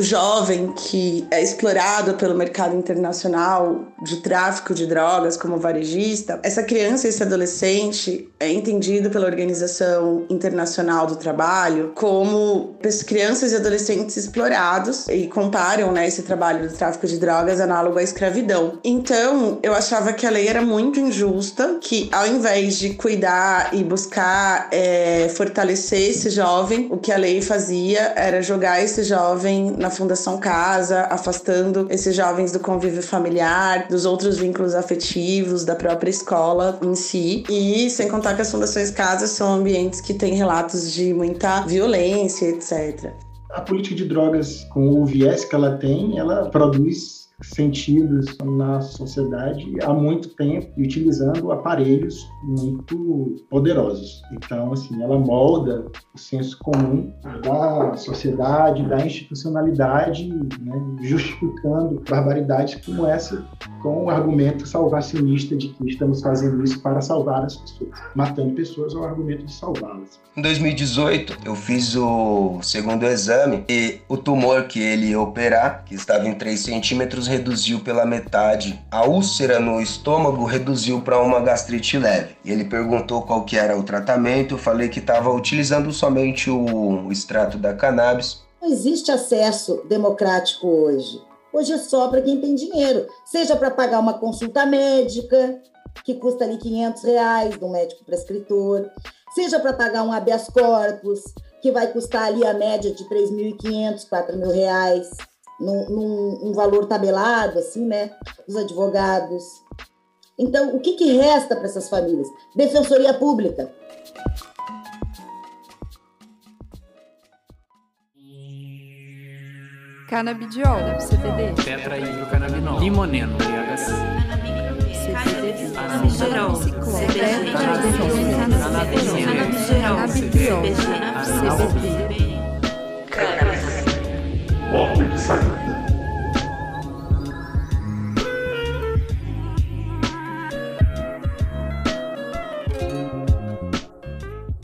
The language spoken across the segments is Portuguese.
jovem que é explorado pelo mercado internacional de tráfico de drogas como varejista, essa criança, esse adolescente é entendido pela Organização Internacional do Trabalho como crianças e adolescentes explorados e comparam né, esse trabalho do tráfico de drogas análogo à escravidão. Então, eu achava que a lei era muito injusta, que ao invés de cuidar e buscar é, fortalecer esse jovem, o que a lei fazia era jogar esse jovem na Fundação Casa, afastando esses jovens do convívio familiar, dos outros vínculos afetivos, da própria escola em si. E sem contar que as Fundações Casa são ambientes que têm relatos de muita violência, etc. A política de drogas, com o viés que ela tem, ela produz sentidos na sociedade há muito tempo e utilizando aparelhos muito poderosos. Então, assim, ela molda o senso comum da sociedade, da institucionalidade, né, justificando barbaridades como essa com o argumento salvacionista de que estamos fazendo isso para salvar as pessoas. Matando pessoas é o argumento de salvá-las. Em 2018, eu fiz o segundo exame e o tumor que ele ia operar, que estava em 3 centímetros, reduziu pela metade. A úlcera no estômago reduziu para uma gastrite leve. Ele perguntou qual que era o tratamento, eu falei que estava utilizando somente o extrato da cannabis. Não existe acesso democrático hoje. Hoje é só para quem tem dinheiro, seja para pagar uma consulta médica, que custa ali 500 reais, do médico prescritor, seja para pagar um habeas corpus, que vai custar ali a média de 3.500, 4.000 reais, num, num um valor tabelado, assim, né, dos advogados. Então, o que, que resta para essas famílias? Defensoria Pública. Canabidiol, CBD. Tetrahidrocannabinol. Limoneno, THC. CBD. Canabigerol. CBD. Canabigerol. CBD. Porta de saída.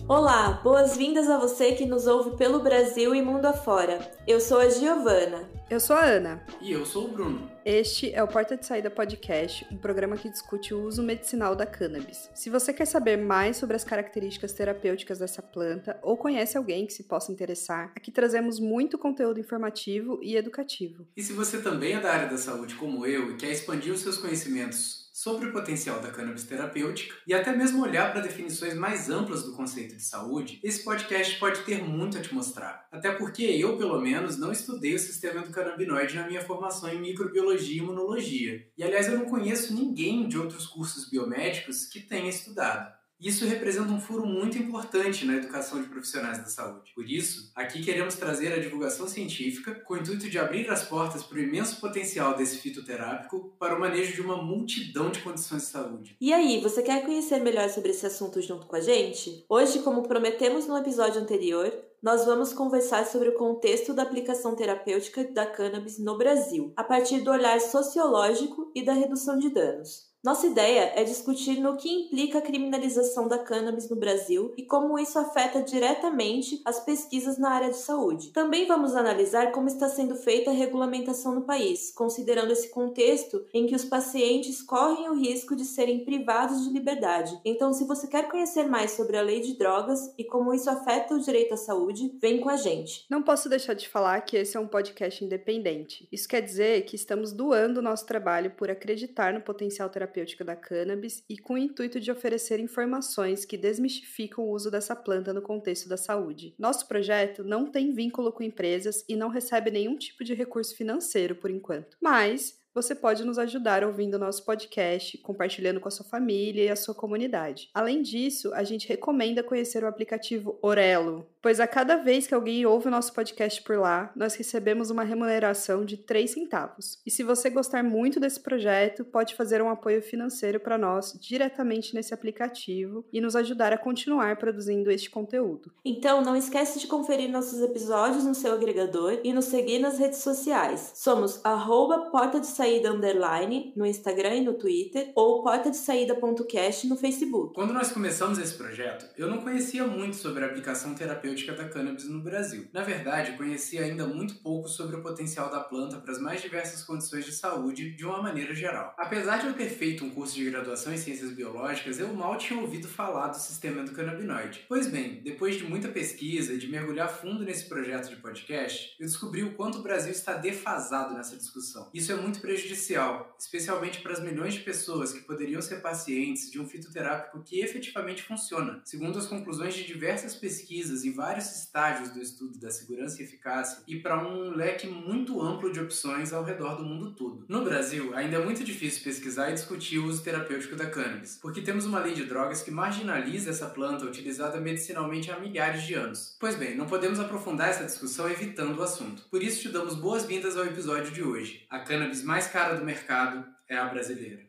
Olá, boas-vindas a você que nos ouve pelo Brasil e mundo afora. Eu sou a Giovana. Eu sou a Ana. E eu sou o Bruno. Este é o Porta de Saída Podcast, um programa que discute o uso medicinal da cannabis. Se você quer saber mais sobre as características terapêuticas dessa planta ou conhece alguém que se possa interessar, aqui trazemos muito conteúdo informativo e educativo. E se você também é da área da saúde como eu e quer expandir os seus conhecimentos sobre o potencial da cannabis terapêutica e até mesmo olhar para definições mais amplas do conceito de saúde, esse podcast pode ter muito a te mostrar. Até porque eu, pelo menos, não estudei o sistema endocannabinoide na minha formação em microbiologia e imunologia. E aliás, eu não conheço ninguém de outros cursos biomédicos que tenha estudado. Isso representa um furo muito importante na educação de profissionais da saúde. Por isso, aqui queremos trazer a divulgação científica com o intuito de abrir as portas para o imenso potencial desse fitoterápico para o manejo de uma multidão de condições de saúde. E aí, você quer conhecer melhor sobre esse assunto junto com a gente? Hoje, como prometemos no episódio anterior, nós vamos conversar sobre o contexto da aplicação terapêutica da cannabis no Brasil, a partir do olhar sociológico e da redução de danos. Nossa ideia é discutir no que implica a criminalização da cannabis no Brasil e como isso afeta diretamente as pesquisas na área de saúde. Também vamos analisar como está sendo feita a regulamentação no país, considerando esse contexto em que os pacientes correm o risco de serem privados de liberdade. Então, se você quer conhecer mais sobre a lei de drogas e como isso afeta o direito à saúde, vem com a gente. Não posso deixar de falar que esse é um podcast independente. Isso quer dizer que estamos doando nosso trabalho por acreditar no potencial terapêutico terapêutica da cannabis e com o intuito de oferecer informações que desmistificam o uso dessa planta no contexto da saúde. Nosso projeto não tem vínculo com empresas e não recebe nenhum tipo de recurso financeiro por enquanto. Mas você pode nos ajudar ouvindo o nosso podcast, compartilhando com a sua família e a sua comunidade. Além disso, a gente recomenda conhecer o aplicativo Orelo, pois a cada vez que alguém ouve o nosso podcast por lá, nós recebemos uma remuneração de 3 centavos. E se você gostar muito desse projeto, pode fazer um apoio financeiro para nós diretamente nesse aplicativo e nos ajudar a continuar produzindo este conteúdo. Então, não esquece de conferir nossos episódios no seu agregador e nos seguir nas redes sociais. Somos arroba porta de Saída Underline no Instagram e no Twitter, ou Porta de Saída.cast no Facebook. Quando nós começamos esse projeto, eu não conhecia muito sobre a aplicação terapêutica da cannabis no Brasil. Na verdade, conhecia ainda muito pouco sobre o potencial da planta para as mais diversas condições de saúde de uma maneira geral. Apesar de eu ter feito um curso de graduação em ciências biológicas, eu mal tinha ouvido falar do sistema endocannabinoide. Pois bem, depois de muita pesquisa e de mergulhar fundo nesse projeto de podcast, eu descobri o quanto o Brasil está defasado nessa discussão. Isso é muito prejudicial, especialmente para as milhões de pessoas que poderiam ser pacientes de um fitoterápico que efetivamente funciona, segundo as conclusões de diversas pesquisas em vários estágios do estudo da segurança e eficácia, e para um leque muito amplo de opções ao redor do mundo todo. No Brasil, ainda é muito difícil pesquisar e discutir o uso terapêutico da cannabis, porque temos uma lei de drogas que marginaliza essa planta utilizada medicinalmente há milhares de anos. Pois bem, não podemos aprofundar essa discussão evitando o assunto. Por isso te damos boas-vindas ao episódio de hoje. A cannabis mais cara do mercado é a brasileira.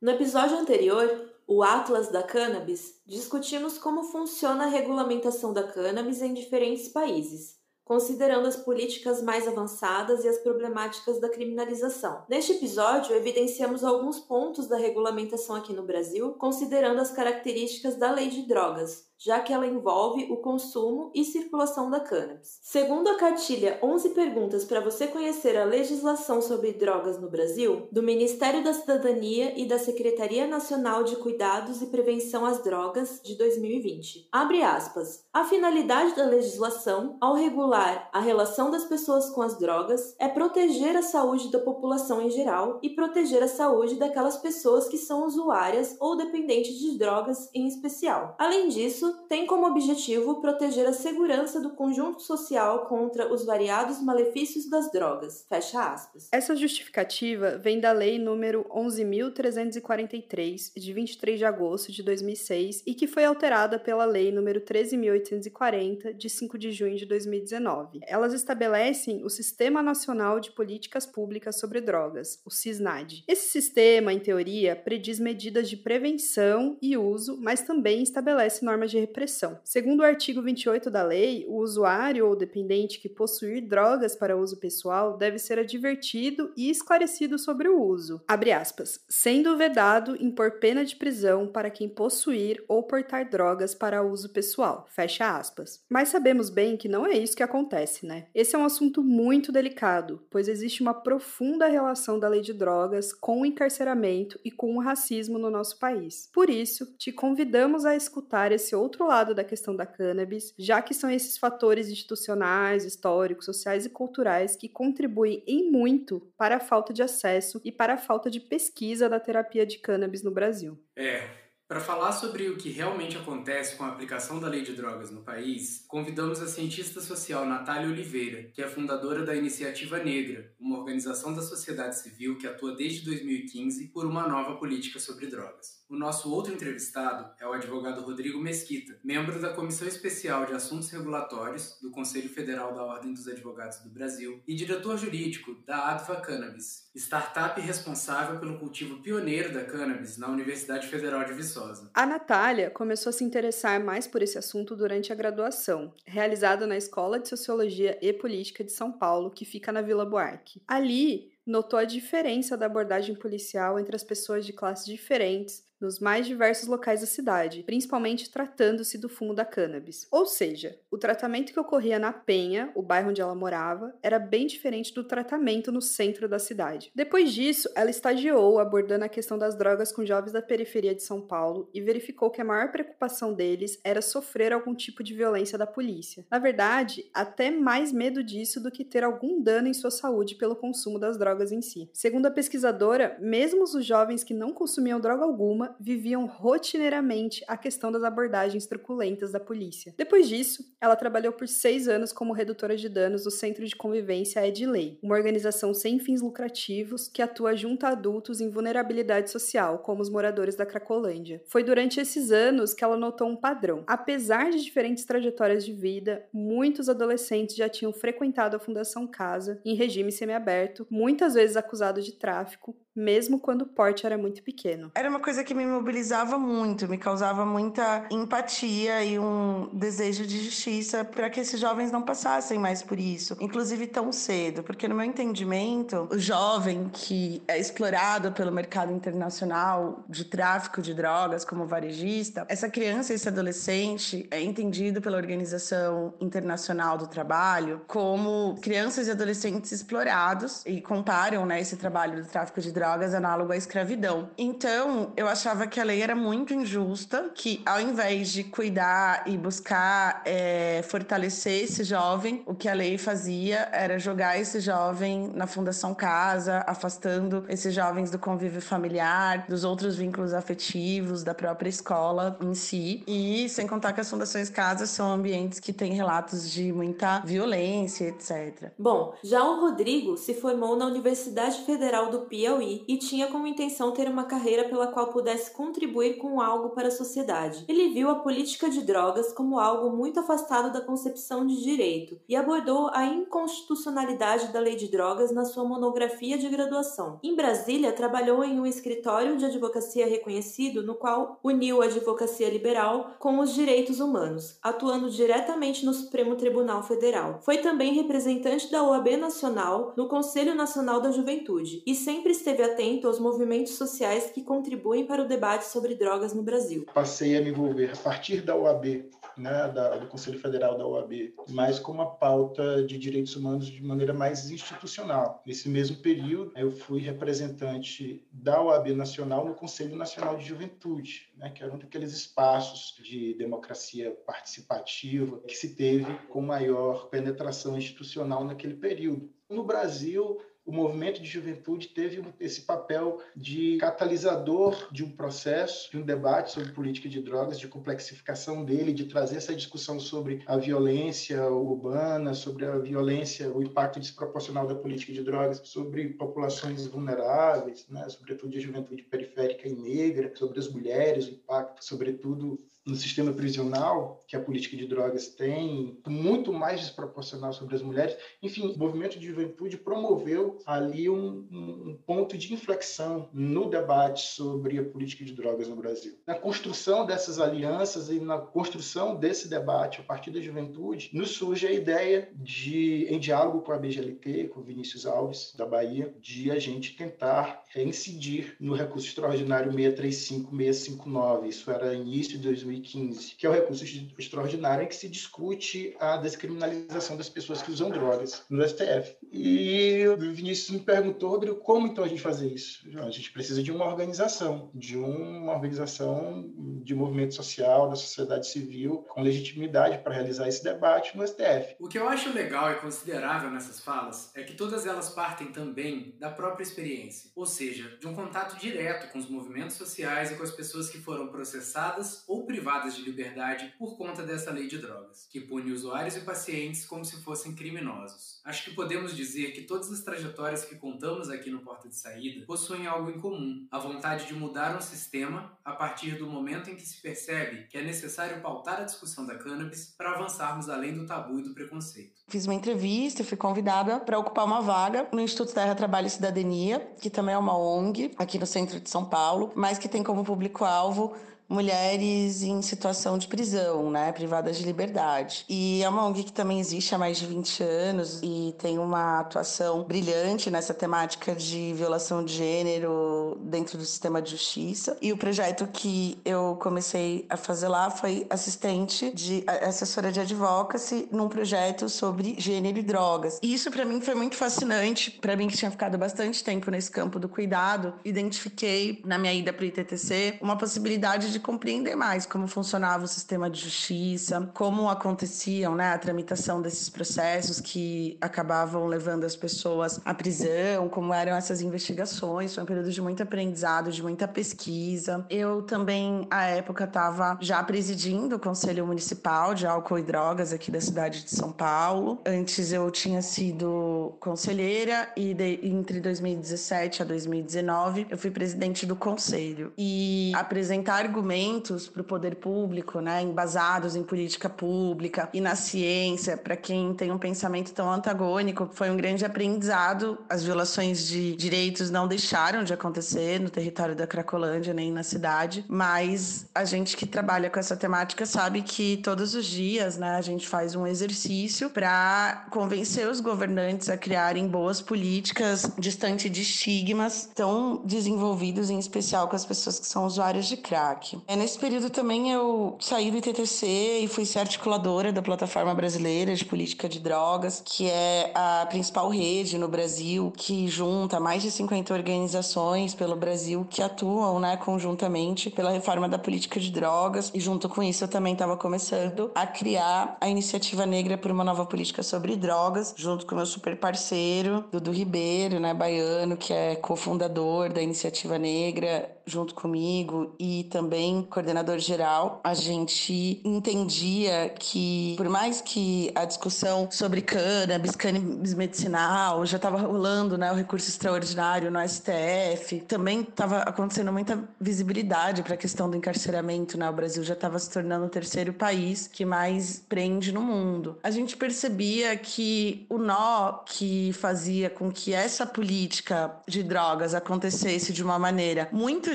No episódio anterior, o Atlas da Cannabis, discutimos como funciona a regulamentação da cannabis em diferentes países considerando as políticas mais avançadas e as problemáticas da criminalização. Neste episódio, evidenciamos alguns pontos da regulamentação aqui no Brasil, considerando as características da lei de drogas, já que ela envolve o consumo e circulação da cannabis. Segundo a cartilha 11 perguntas para você conhecer a legislação sobre drogas no Brasil, do Ministério da Cidadania e da Secretaria Nacional de Cuidados e Prevenção às Drogas de 2020. Abre aspas. A finalidade da legislação, ao regular a relação das pessoas com as drogas, é proteger a saúde da população em geral e proteger a saúde daquelas pessoas que são usuárias ou dependentes de drogas em especial. Além disso, tem como objetivo proteger a segurança do conjunto social contra os variados malefícios das drogas. Fecha aspas. Essa justificativa vem da Lei número 11.343, de 23 de agosto de 2006, e que foi alterada pela Lei número 13.840, de 5 de junho de 2019. Elas estabelecem o Sistema Nacional de Políticas Públicas sobre Drogas, o CISNAD. Esse sistema, em teoria, prediz medidas de prevenção e uso, mas também estabelece normas de de repressão. Segundo o artigo 28 da lei, o usuário ou dependente que possuir drogas para uso pessoal deve ser advertido e esclarecido sobre o uso. Abre aspas. Sendo vedado impor pena de prisão para quem possuir ou portar drogas para uso pessoal. Fecha aspas. Mas sabemos bem que não é isso que acontece, né? Esse é um assunto muito delicado, pois existe uma profunda relação da lei de drogas com o encarceramento e com o racismo no nosso país. Por isso, te convidamos a escutar esse outro outro lado da questão da cannabis, já que são esses fatores institucionais, históricos, sociais e culturais que contribuem em muito para a falta de acesso e para a falta de pesquisa da terapia de cannabis no Brasil. É, para falar sobre o que realmente acontece com a aplicação da lei de drogas no país, convidamos a cientista social Natália Oliveira, que é fundadora da Iniciativa Negra, uma organização da sociedade civil que atua desde 2015 por uma nova política sobre drogas. O nosso outro entrevistado é o advogado Rodrigo Mesquita, membro da Comissão Especial de Assuntos Regulatórios do Conselho Federal da Ordem dos Advogados do Brasil e diretor jurídico da Adva Cannabis, startup responsável pelo cultivo pioneiro da cannabis na Universidade Federal de Viçosa. A Natália começou a se interessar mais por esse assunto durante a graduação, realizada na Escola de Sociologia e Política de São Paulo, que fica na Vila Buarque. Ali, notou a diferença da abordagem policial entre as pessoas de classes diferentes nos mais diversos locais da cidade, principalmente tratando-se do fumo da cannabis. Ou seja, o tratamento que ocorria na Penha, o bairro onde ela morava, era bem diferente do tratamento no centro da cidade. Depois disso, ela estagiou abordando a questão das drogas com jovens da periferia de São Paulo e verificou que a maior preocupação deles era sofrer algum tipo de violência da polícia. Na verdade, até mais medo disso do que ter algum dano em sua saúde pelo consumo das drogas em si. Segundo a pesquisadora, mesmo os jovens que não consumiam droga alguma viviam rotineiramente a questão das abordagens truculentas da polícia. Depois disso, ela trabalhou por seis anos como redutora de danos do Centro de Convivência Edley, uma organização sem fins lucrativos que atua junto a adultos em vulnerabilidade social, como os moradores da Cracolândia. Foi durante esses anos que ela notou um padrão. Apesar de diferentes trajetórias de vida, muitos adolescentes já tinham frequentado a Fundação Casa em regime semiaberto, muitas vezes acusado de tráfico, mesmo quando o porte era muito pequeno. Era uma coisa que me mobilizava muito, me causava muita empatia e um desejo de justiça para que esses jovens não passassem mais por isso, inclusive tão cedo, porque no meu entendimento, o jovem que é explorado pelo mercado internacional de tráfico de drogas como varejista, essa criança, esse adolescente é entendido pela Organização Internacional do Trabalho como crianças e adolescentes explorados e comparam né, esse trabalho do tráfico de drogas análogo à escravidão. Então, eu achava que a lei era muito injusta, que ao invés de cuidar e buscar é, fortalecer esse jovem, o que a lei fazia era jogar esse jovem na Fundação Casa, afastando esses jovens do convívio familiar, dos outros vínculos afetivos, da própria escola em si. E sem contar que as Fundações Casa são ambientes que têm relatos de muita violência, etc. Bom, já o Rodrigo se formou na Universidade Federal do Piauí e tinha como intenção ter uma carreira pela qual pudesse contribuir com algo para a sociedade. Ele viu a política de drogas como algo muito afastado da concepção de direito e abordou a inconstitucionalidade da lei de drogas na sua monografia de graduação. Em Brasília, trabalhou em um escritório de advocacia reconhecido no qual uniu a advocacia liberal com os direitos humanos, atuando diretamente no Supremo Tribunal Federal. Foi também representante da OAB Nacional no Conselho Nacional da Juventude e sempre esteve atento aos movimentos sociais que contribuem para o debate sobre drogas no Brasil. Passei a me envolver a partir da OAB, né, da, do Conselho Federal da OAB, mais com uma pauta de direitos humanos de maneira mais institucional. Nesse mesmo período, eu fui representante da OAB Nacional no Conselho Nacional de Juventude, né, que era um daqueles espaços de democracia participativa que se teve com maior penetração institucional naquele período. No Brasil, o movimento de juventude teve esse papel de catalisador de um processo, de um debate sobre política de drogas, de complexificação dele, de trazer essa discussão sobre a violência urbana, sobre a violência, o impacto desproporcional da política de drogas sobre populações vulneráveis, né, sobretudo a juventude periférica e negra, sobre as mulheres, o impacto, sobretudo no sistema prisional que a política de drogas tem, muito mais desproporcional sobre as mulheres. Enfim, o movimento de juventude promoveu ali um, um, ponto de inflexão no debate sobre a política de drogas no Brasil. Na construção dessas alianças e na construção desse debate a partir da juventude, nos surge a ideia de, em diálogo com a BGLT, com Vinícius Alves, da Bahia, de a gente tentar incidir no recurso extraordinário 635-659. Isso era início de 2015 2015, que é o recurso extraordinário em que se discute a descriminalização das pessoas que usam drogas no STF. E o Vinícius me perguntou, Rodrigo, como então a gente fazer isso? A gente precisa de uma organização, de uma organização de movimento social, da sociedade civil, com legitimidade para realizar esse debate no STF. O que eu acho legal e considerável nessas falas é que todas elas partem também da própria experiência, ou seja, de um contato direto com os movimentos sociais e com as pessoas que foram processadas ou privadas privadas de liberdade por conta dessa lei de drogas, que pune usuários e pacientes como se fossem criminosos. Acho que podemos dizer que todas as trajetórias que contamos aqui no Porta de Saída possuem algo em comum: a vontade de mudar um sistema a partir do momento em que se percebe que é necessário pautar a discussão da cannabis para avançarmos além do tabu e do preconceito. Fiz uma entrevista, fui convidada para ocupar uma vaga no Instituto Terra Trabalho e Cidadania, que também é uma ONG aqui no centro de São Paulo, mas que tem como público-alvo mulheres em situação de prisão, né, privadas de liberdade. E é uma ONG que também existe há mais de 20 anos e tem uma atuação brilhante nessa temática de violação de gênero dentro do sistema de justiça. E o projeto que eu comecei a fazer lá foi assistente de assessora de advocacy num projeto sobre gênero e drogas. E isso para mim foi muito fascinante, para mim que tinha ficado bastante tempo nesse campo do cuidado, identifiquei na minha ida para o ITTC uma possibilidade de de compreender mais como funcionava o sistema de justiça, como aconteciam né, a tramitação desses processos que acabavam levando as pessoas à prisão, como eram essas investigações. Foi um período de muito aprendizado, de muita pesquisa. Eu também, à época, estava já presidindo o Conselho Municipal de Álcool e Drogas aqui da cidade de São Paulo. Antes eu tinha sido conselheira e de, entre 2017 a 2019 eu fui presidente do conselho. E apresentar argumentos argumentos para o poder público, né, embasados em política pública e na ciência, para quem tem um pensamento tão antagônico, foi um grande aprendizado. As violações de direitos não deixaram de acontecer no território da Cracolândia nem na cidade, mas a gente que trabalha com essa temática sabe que todos os dias, né, a gente faz um exercício para convencer os governantes a criarem boas políticas distante de estigmas tão desenvolvidos, em especial com as pessoas que são usuários de crack. É, nesse período também eu saí do ITTC e fui ser articuladora da Plataforma Brasileira de Política de Drogas, que é a principal rede no Brasil que junta mais de 50 organizações pelo Brasil que atuam né, conjuntamente pela reforma da política de drogas. E junto com isso eu também estava começando a criar a Iniciativa Negra por uma Nova Política sobre Drogas, junto com meu super parceiro, Dudu Ribeiro, né, baiano, que é cofundador da Iniciativa Negra, junto comigo e também coordenador geral, a gente entendia que, por mais que a discussão sobre cannabis, cannabis medicinal, já estava rolando né, o recurso extraordinário no STF, também estava acontecendo muita visibilidade para a questão do encarceramento. Né? O Brasil já estava se tornando o terceiro país que mais prende no mundo. A gente percebia que o nó que fazia com que essa política de drogas acontecesse de uma maneira muito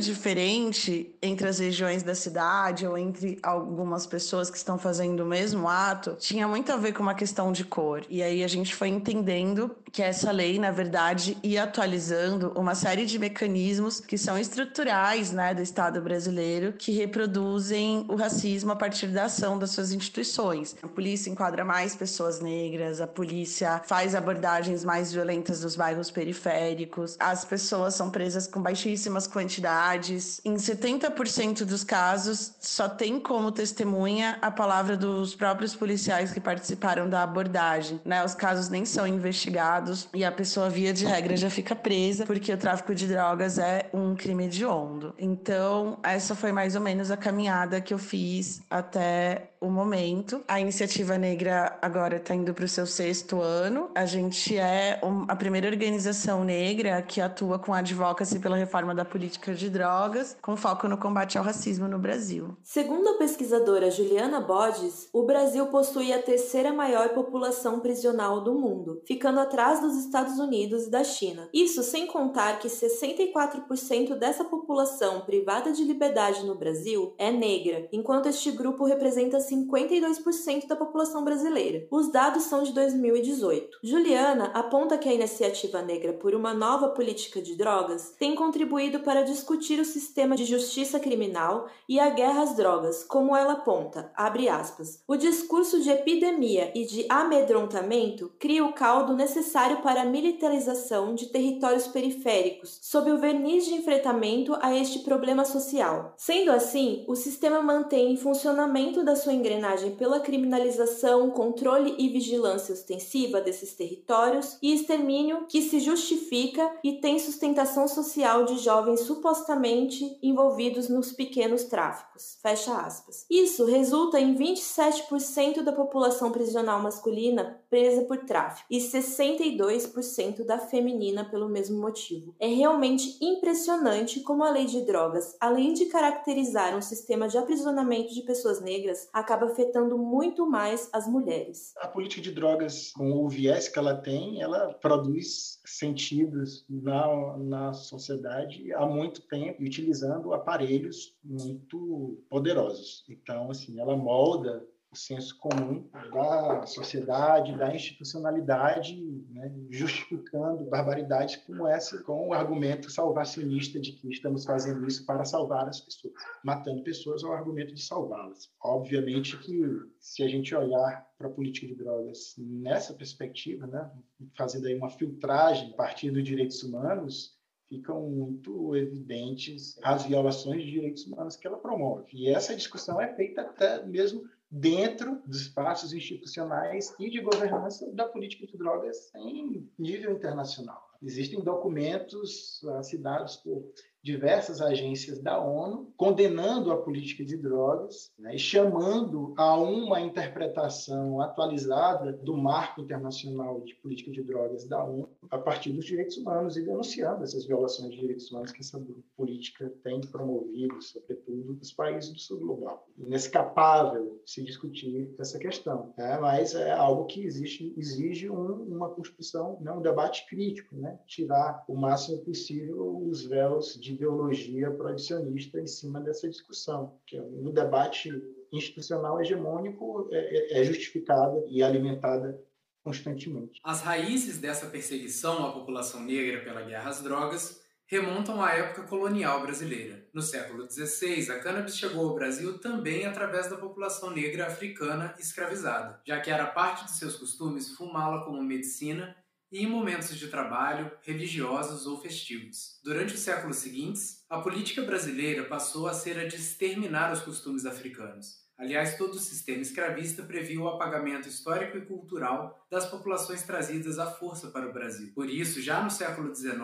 diferente entre as regiões da cidade ou entre algumas pessoas que estão fazendo o mesmo ato, tinha muito a ver com uma questão de cor. E aí a gente foi entendendo que essa lei, na verdade, ia atualizando uma série de mecanismos que são estruturais, né, do Estado brasileiro, que reproduzem o racismo a partir da ação das suas instituições. A polícia enquadra mais pessoas negras, a polícia faz abordagens mais violentas nos bairros periféricos, as pessoas são presas com baixíssimas quantidades. Em 70% dos casos, só tem como testemunha a palavra dos próprios policiais que participaram da abordagem. Né? Os casos nem são investigados e a pessoa, via de regra, já fica presa porque o tráfico de drogas é um crime hediondo. Então, essa foi mais ou menos a caminhada que eu fiz até o momento. A iniciativa negra agora está indo para o seu sexto ano. A gente é a primeira organização negra que atua com advocacy pela reforma da política de drogas, com foco no combate ao racismo no Brasil. Segundo a pesquisadora Juliana Bodes, o Brasil possui a terceira maior população prisional do mundo, ficando atrás dos Estados Unidos e da China. Isso sem contar que 64% dessa população privada de liberdade no Brasil é negra, enquanto este grupo representa 52% da população brasileira. Os dados são de 2018. Juliana aponta que a iniciativa negra por uma nova política de drogas tem contribuído para discutir o sistema de justiça criminal e a guerra às drogas, como ela aponta, abre aspas. O discurso de epidemia e de amedrontamento cria o caldo necessário para a militarização de territórios periféricos, sob o verniz de enfrentamento a este problema social. Sendo assim, o sistema mantém em funcionamento da sua engrenagem pela criminalização, controle e vigilância ostensiva desses territórios e extermínio que se justifica e tem sustentação social de jovens supostamente envolvidos nos pequenos tráficos. Fecha aspas. Isso resulta em 27% da população prisional masculina presa por tráfico e 62% da feminina pelo mesmo motivo. É realmente impressionante como a lei de drogas, além de caracterizar um sistema de aprisionamento de pessoas negras, acaba afetando muito mais as mulheres. A política de drogas, com o viés que ela tem, ela produz sentidos na, na sociedade há muito tempo, utilizando aparelhos muito poderosos. Então, assim, ela molda o senso comum da sociedade, da institucionalidade, né, justificando barbaridades como essa, com o argumento salvacionista de que estamos fazendo isso para salvar as pessoas. Matando pessoas é o argumento de salvá-las. Obviamente que, se a gente olhar para a política de drogas nessa perspectiva, né, fazendo aí uma filtragem a partir dos direitos humanos, ficam muito evidentes as violações de direitos humanos que ela promove. E essa discussão é feita até mesmo dentro dos espaços institucionais e de governança da política de drogas em nível internacional. Existem documentos assinados por diversas agências da ONU condenando a política de drogas né, e chamando a uma interpretação atualizada do marco internacional de política de drogas da ONU a partir dos direitos humanos e denunciando essas violações de direitos humanos que essa política tem promovido, sobretudo nos países do sul global. Inescapável se discutir essa questão, né? mas é algo que existe, exige um, uma construção, né? um debate crítico, né? tirar o máximo possível os véus de ideologia proibicionista em cima dessa discussão, que no debate institucional hegemônico é, é, é justificada e alimentada constantemente. As raízes dessa perseguição à população negra pela guerra às drogas remontam à época colonial brasileira. No século XVI, a cannabis chegou ao Brasil também através da população negra africana escravizada, já que era parte de seus costumes fumá-la como medicina e em momentos de trabalho, religiosos ou festivos. Durante os séculos seguintes, a política brasileira passou a ser a de exterminar os costumes africanos. Aliás, todo o sistema escravista previa o apagamento histórico e cultural das populações trazidas à força para o Brasil. Por isso, já no século XIX,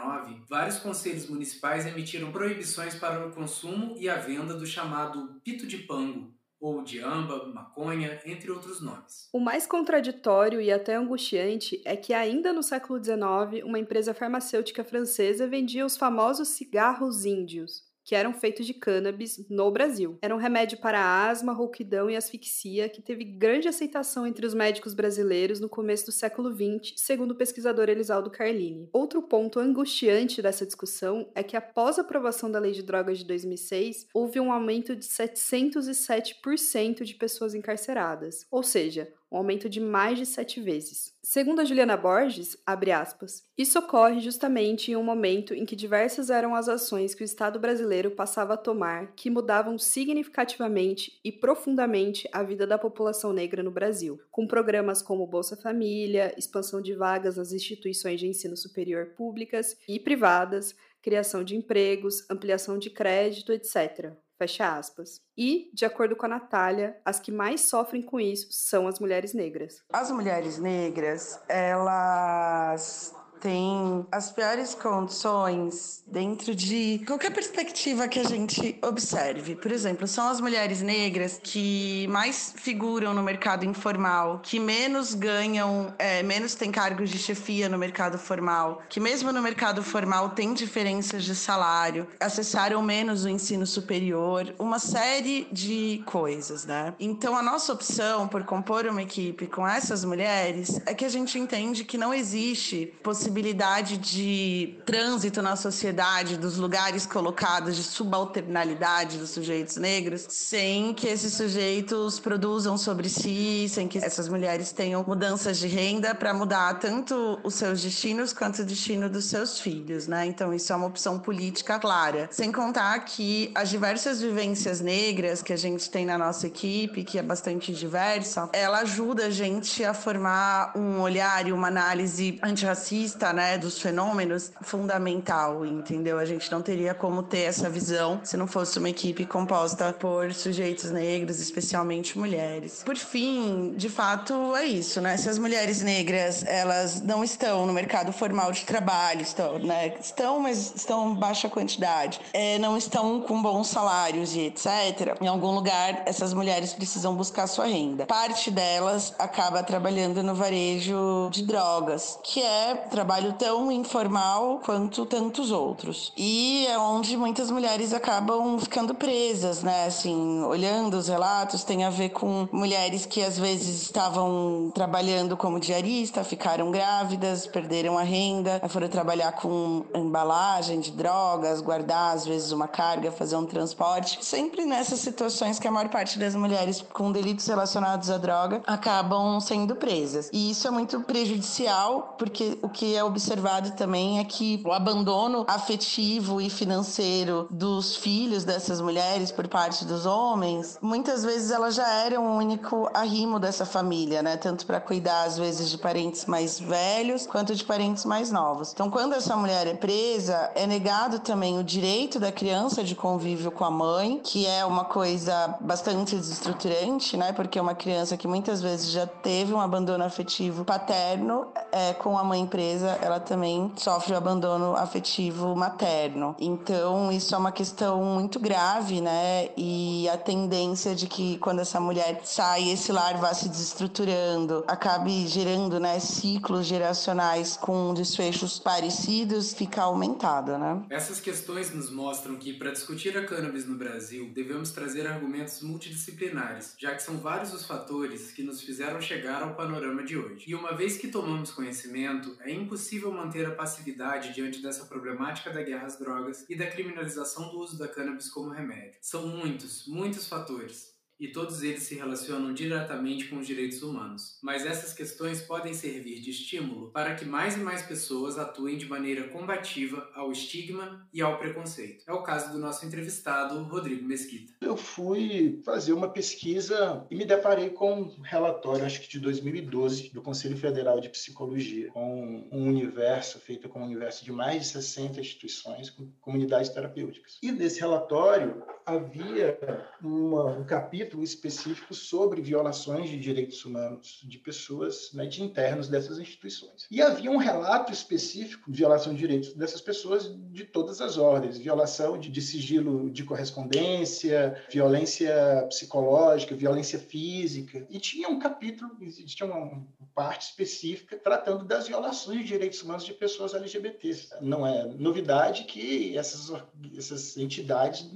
vários conselhos municipais emitiram proibições para o consumo e a venda do chamado pito de pango, ou de amba, maconha, entre outros nomes. O mais contraditório e até angustiante é que ainda no século XIX, uma empresa farmacêutica francesa vendia os famosos cigarros índios, que eram feitos de cannabis no Brasil. Era um remédio para asma, rouquidão e asfixia que teve grande aceitação entre os médicos brasileiros no começo do século XX, segundo o pesquisador Elisaldo Carlini. Outro ponto angustiante dessa discussão é que após a aprovação da Lei de Drogas de 2006, houve um aumento de 707% de pessoas encarceradas, ou seja, um aumento de mais de sete vezes. Segundo a Juliana Borges, aspas, isso ocorre justamente em um momento em que diversas eram as ações que o Estado brasileiro passava a tomar que mudavam significativamente e profundamente a vida da população negra no Brasil, com programas como Bolsa Família, expansão de vagas nas instituições de ensino superior públicas e privadas, criação de empregos, ampliação de crédito, etc. Fecha aspas. E, de acordo com a Natália, as que mais sofrem com isso são as mulheres negras. As mulheres negras, elas tem as piores condições dentro de qualquer perspectiva que a gente observe. Por exemplo, são as mulheres negras que mais figuram no mercado informal, que menos ganham, é, menos têm cargos de chefia no mercado formal, que mesmo no mercado formal tem diferenças de salário, acessaram menos o ensino superior, uma série de coisas, né? Então a nossa opção por compor uma equipe com essas mulheres é que a gente entende que não existe possibilidade possibilidade de trânsito na sociedade dos lugares colocados de subalternalidade dos sujeitos negros, sem que esses sujeitos produzam sobre si, sem que essas mulheres tenham mudanças de renda para mudar tanto os seus destinos quanto o destino dos seus filhos, né? Então isso é uma opção política clara. Sem contar que as diversas vivências negras que a gente tem na nossa equipe, que é bastante diversa, ela ajuda a gente a formar um olhar e uma análise antirracista vista, né, dos fenômenos fundamental, entendeu? A gente não teria como ter essa visão se não fosse uma equipe composta por sujeitos negros, especialmente mulheres. Por fim, de fato, é isso, né? Se as mulheres negras, elas não estão no mercado formal de trabalho, estão, né? Estão, mas estão em baixa quantidade, é, não estão com bons salários e etc. Em algum lugar, essas mulheres precisam buscar sua renda. Parte delas acaba trabalhando no varejo de drogas, que é trabalho trabalho tão informal quanto tantos outros. E é onde muitas mulheres acabam ficando presas, né? Assim, olhando os relatos, tem a ver com mulheres que às vezes estavam trabalhando como diarista, ficaram grávidas, perderam a renda, foram trabalhar com embalagem de drogas, guardar às vezes uma carga, fazer um transporte. Sempre nessas situações que a maior parte das mulheres com delitos relacionados à droga acabam sendo presas. E isso é muito prejudicial, porque o que é observado também é que o abandono afetivo e financeiro dos filhos dessas mulheres por parte dos homens, muitas vezes ela já era um único arrimo dessa família, né? Tanto para cuidar às vezes de parentes mais velhos quanto de parentes mais novos. Então, quando essa mulher é presa, é negado também o direito da criança de convívio com a mãe, que é uma coisa bastante desestruturante, né? Porque uma criança que muitas vezes já teve um abandono afetivo paterno é, com a mãe presa ela também sofre o abandono afetivo materno. Então, isso é uma questão muito grave, né? E a tendência de que quando essa mulher sai, esse lar vá se desestruturando, acabe gerando, né, ciclos geracionais com desfechos parecidos, fica aumentada, né? Essas questões nos mostram que para discutir a cannabis no Brasil, devemos trazer argumentos multidisciplinares, já que são vários os fatores que nos fizeram chegar ao panorama de hoje. E uma vez que tomamos conhecimento, é impossível manter a passividade diante dessa problemática da guerra às drogas e da criminalização do uso da cannabis como remédio. São muitos, muitos fatores e todos eles se relacionam diretamente com os direitos humanos. Mas essas questões podem servir de estímulo para que mais e mais pessoas atuem de maneira combativa ao estigma e ao preconceito. É o caso do nosso entrevistado, Rodrigo Mesquita. Eu fui fazer uma pesquisa e me deparei com um relatório, acho que de 2012, do Conselho Federal de Psicologia, com um universo feito com um universo de mais de 60 instituições, com comunidades terapêuticas. E nesse relatório havia uma, um capítulo específico sobre violações de direitos humanos de pessoas, né, de internos dessas instituições. E havia um relato específico de violação de direitos dessas pessoas de todas as ordens, violação de, de sigilo de correspondência, violência psicológica, violência física. E tinha um capítulo, tinha uma parte específica tratando das violações de direitos humanos de pessoas LGBTs. Não é novidade que essas, essas entidades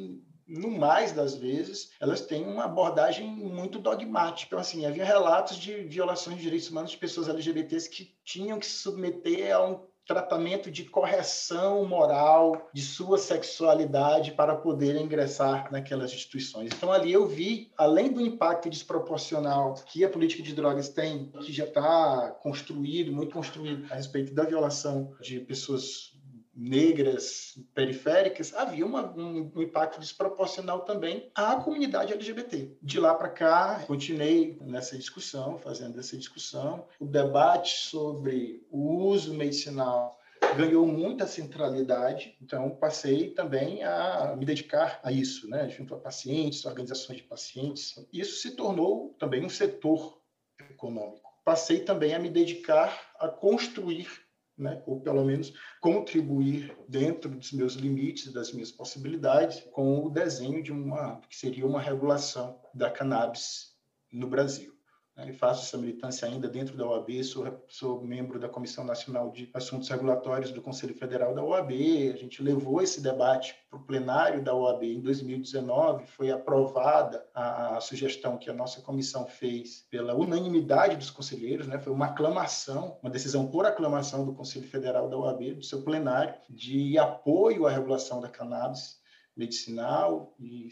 no mais das vezes, elas têm uma abordagem muito dogmática. Então, assim, havia relatos de violações de direitos humanos de pessoas LGBTs que tinham que se submeter a um tratamento de correção moral de sua sexualidade para poder ingressar naquelas instituições. Então ali eu vi, além do impacto desproporcional que a política de drogas tem, que já está construído, muito construído a respeito da violação de pessoas negras periféricas, havia uma, um, um, impacto desproporcional também à comunidade LGBT. De lá para cá, continuei nessa discussão, fazendo essa discussão. O debate sobre o uso medicinal ganhou muita centralidade, então passei também a me dedicar a isso, né, junto a pacientes, organizações de pacientes. Isso se tornou também um setor econômico. Passei também a me dedicar a construir né? ou pelo menos contribuir dentro dos meus limites, das minhas possibilidades, com o desenho de uma que seria uma regulação da cannabis no Brasil. Né, e faço essa militância ainda dentro da OAB, sou, sou membro da Comissão Nacional de Assuntos Regulatórios do Conselho Federal da OAB. A gente levou esse debate para o plenário da OAB em 2019, foi aprovada a, a, sugestão que a nossa comissão fez pela unanimidade dos conselheiros, né? foi uma aclamação, uma decisão por aclamação do Conselho Federal da OAB, do seu plenário, de apoio à regulação da cannabis medicinal e,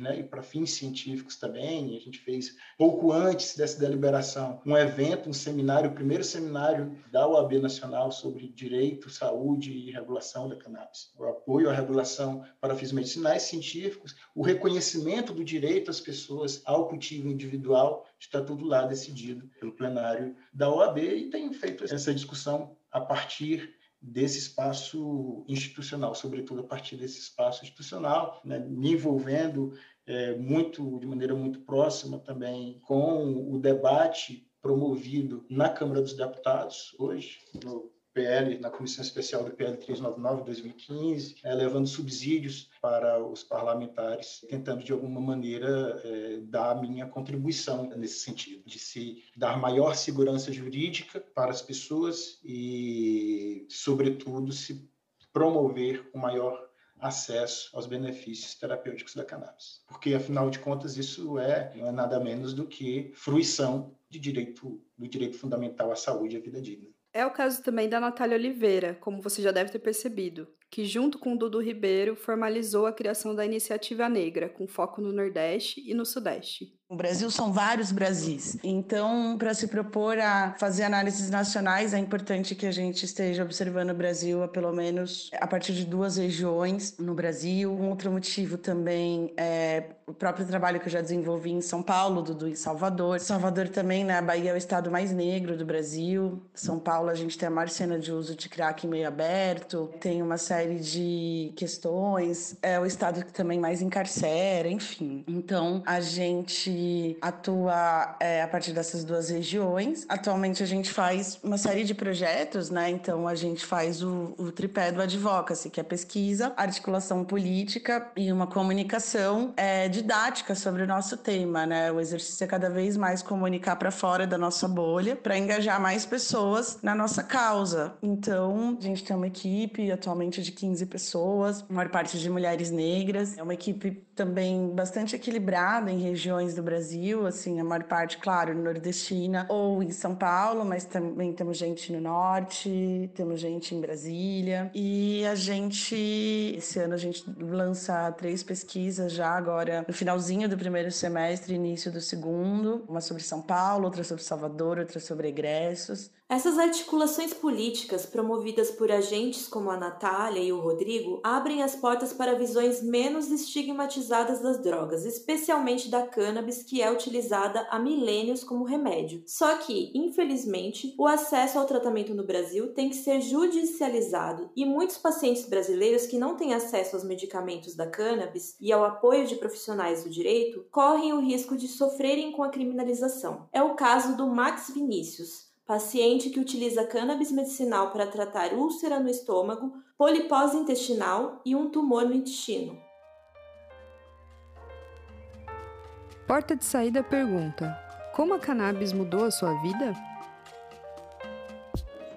né, e para fins científicos também. A gente fez, pouco antes dessa deliberação, um evento, um seminário, o primeiro seminário da OAB Nacional sobre direito, saúde e regulação da cannabis. O apoio à regulação para fins medicinais científicos, o reconhecimento do direito às pessoas ao cultivo individual, está tudo lá decidido pelo plenário da OAB e tem feito essa discussão a partir desse espaço institucional, sobretudo a partir desse espaço institucional, né, me envolvendo é, muito de maneira muito próxima também com o debate promovido na Câmara dos Deputados hoje no PL, na Comissão Especial do PL 399 de 2015, é, levando subsídios para os parlamentares, tentando de alguma maneira é, dar a minha contribuição nesse sentido, de se dar maior segurança jurídica para as pessoas e, sobretudo, se promover o maior acesso aos benefícios terapêuticos da cannabis. Porque, afinal de contas, isso é, é nada menos do que fruição de direito, do direito fundamental à saúde e à vida digna. É o caso também da Natália Oliveira, como você já deve ter percebido, que junto com Dudu Ribeiro formalizou a criação da Iniciativa Negra, com foco no Nordeste e no Sudeste. O Brasil são vários Brasis. Então, para se propor a fazer análises nacionais, é importante que a gente esteja observando o Brasil a pelo menos a partir de duas regiões no Brasil. Um outro motivo também é o próprio trabalho que eu já desenvolvi em São Paulo, Dudu em Salvador. Salvador também, né? A Bahia é o estado mais negro do Brasil. São Paulo, a gente tem a cena de uso de crack meio aberto. Tem uma série série de questões, é o estado que também mais encarcera, enfim. Então, a gente atua é, a partir dessas duas regiões. Atualmente, a gente faz uma série de projetos, né? Então, a gente faz o, o tripé do advocacy, que é pesquisa, articulação política e uma comunicação é, didática sobre o nosso tema, né? O exercício é cada vez mais comunicar para fora da nossa bolha para engajar mais pessoas na nossa causa. Então, a gente tem uma equipe atualmente de 15 pessoas, a maior parte de mulheres negras. É uma equipe também bastante equilibrada em regiões do Brasil, assim, a maior parte, claro, nordestina ou em São Paulo, mas também temos gente no norte, temos gente em Brasília. E a gente, esse ano, a gente lança três pesquisas já agora no finalzinho do primeiro semestre, início do segundo, uma sobre São Paulo, outra sobre Salvador, outra sobre egressos. Essas articulações políticas promovidas por agentes como a Natália e o Rodrigo abrem as portas para visões menos estigmatizadas das drogas, especialmente da cannabis, que é utilizada há milênios como remédio. Só que, infelizmente, o acesso ao tratamento no Brasil tem que ser judicializado e muitos pacientes brasileiros que não têm acesso aos medicamentos da cannabis e ao apoio de profissionais do direito correm o risco de sofrerem com a criminalização. É o caso do Max Vinícius paciente que utiliza cannabis medicinal para tratar úlcera no estômago, polipose intestinal e um tumor no intestino. Porta de saída pergunta: Como a cannabis mudou a sua vida?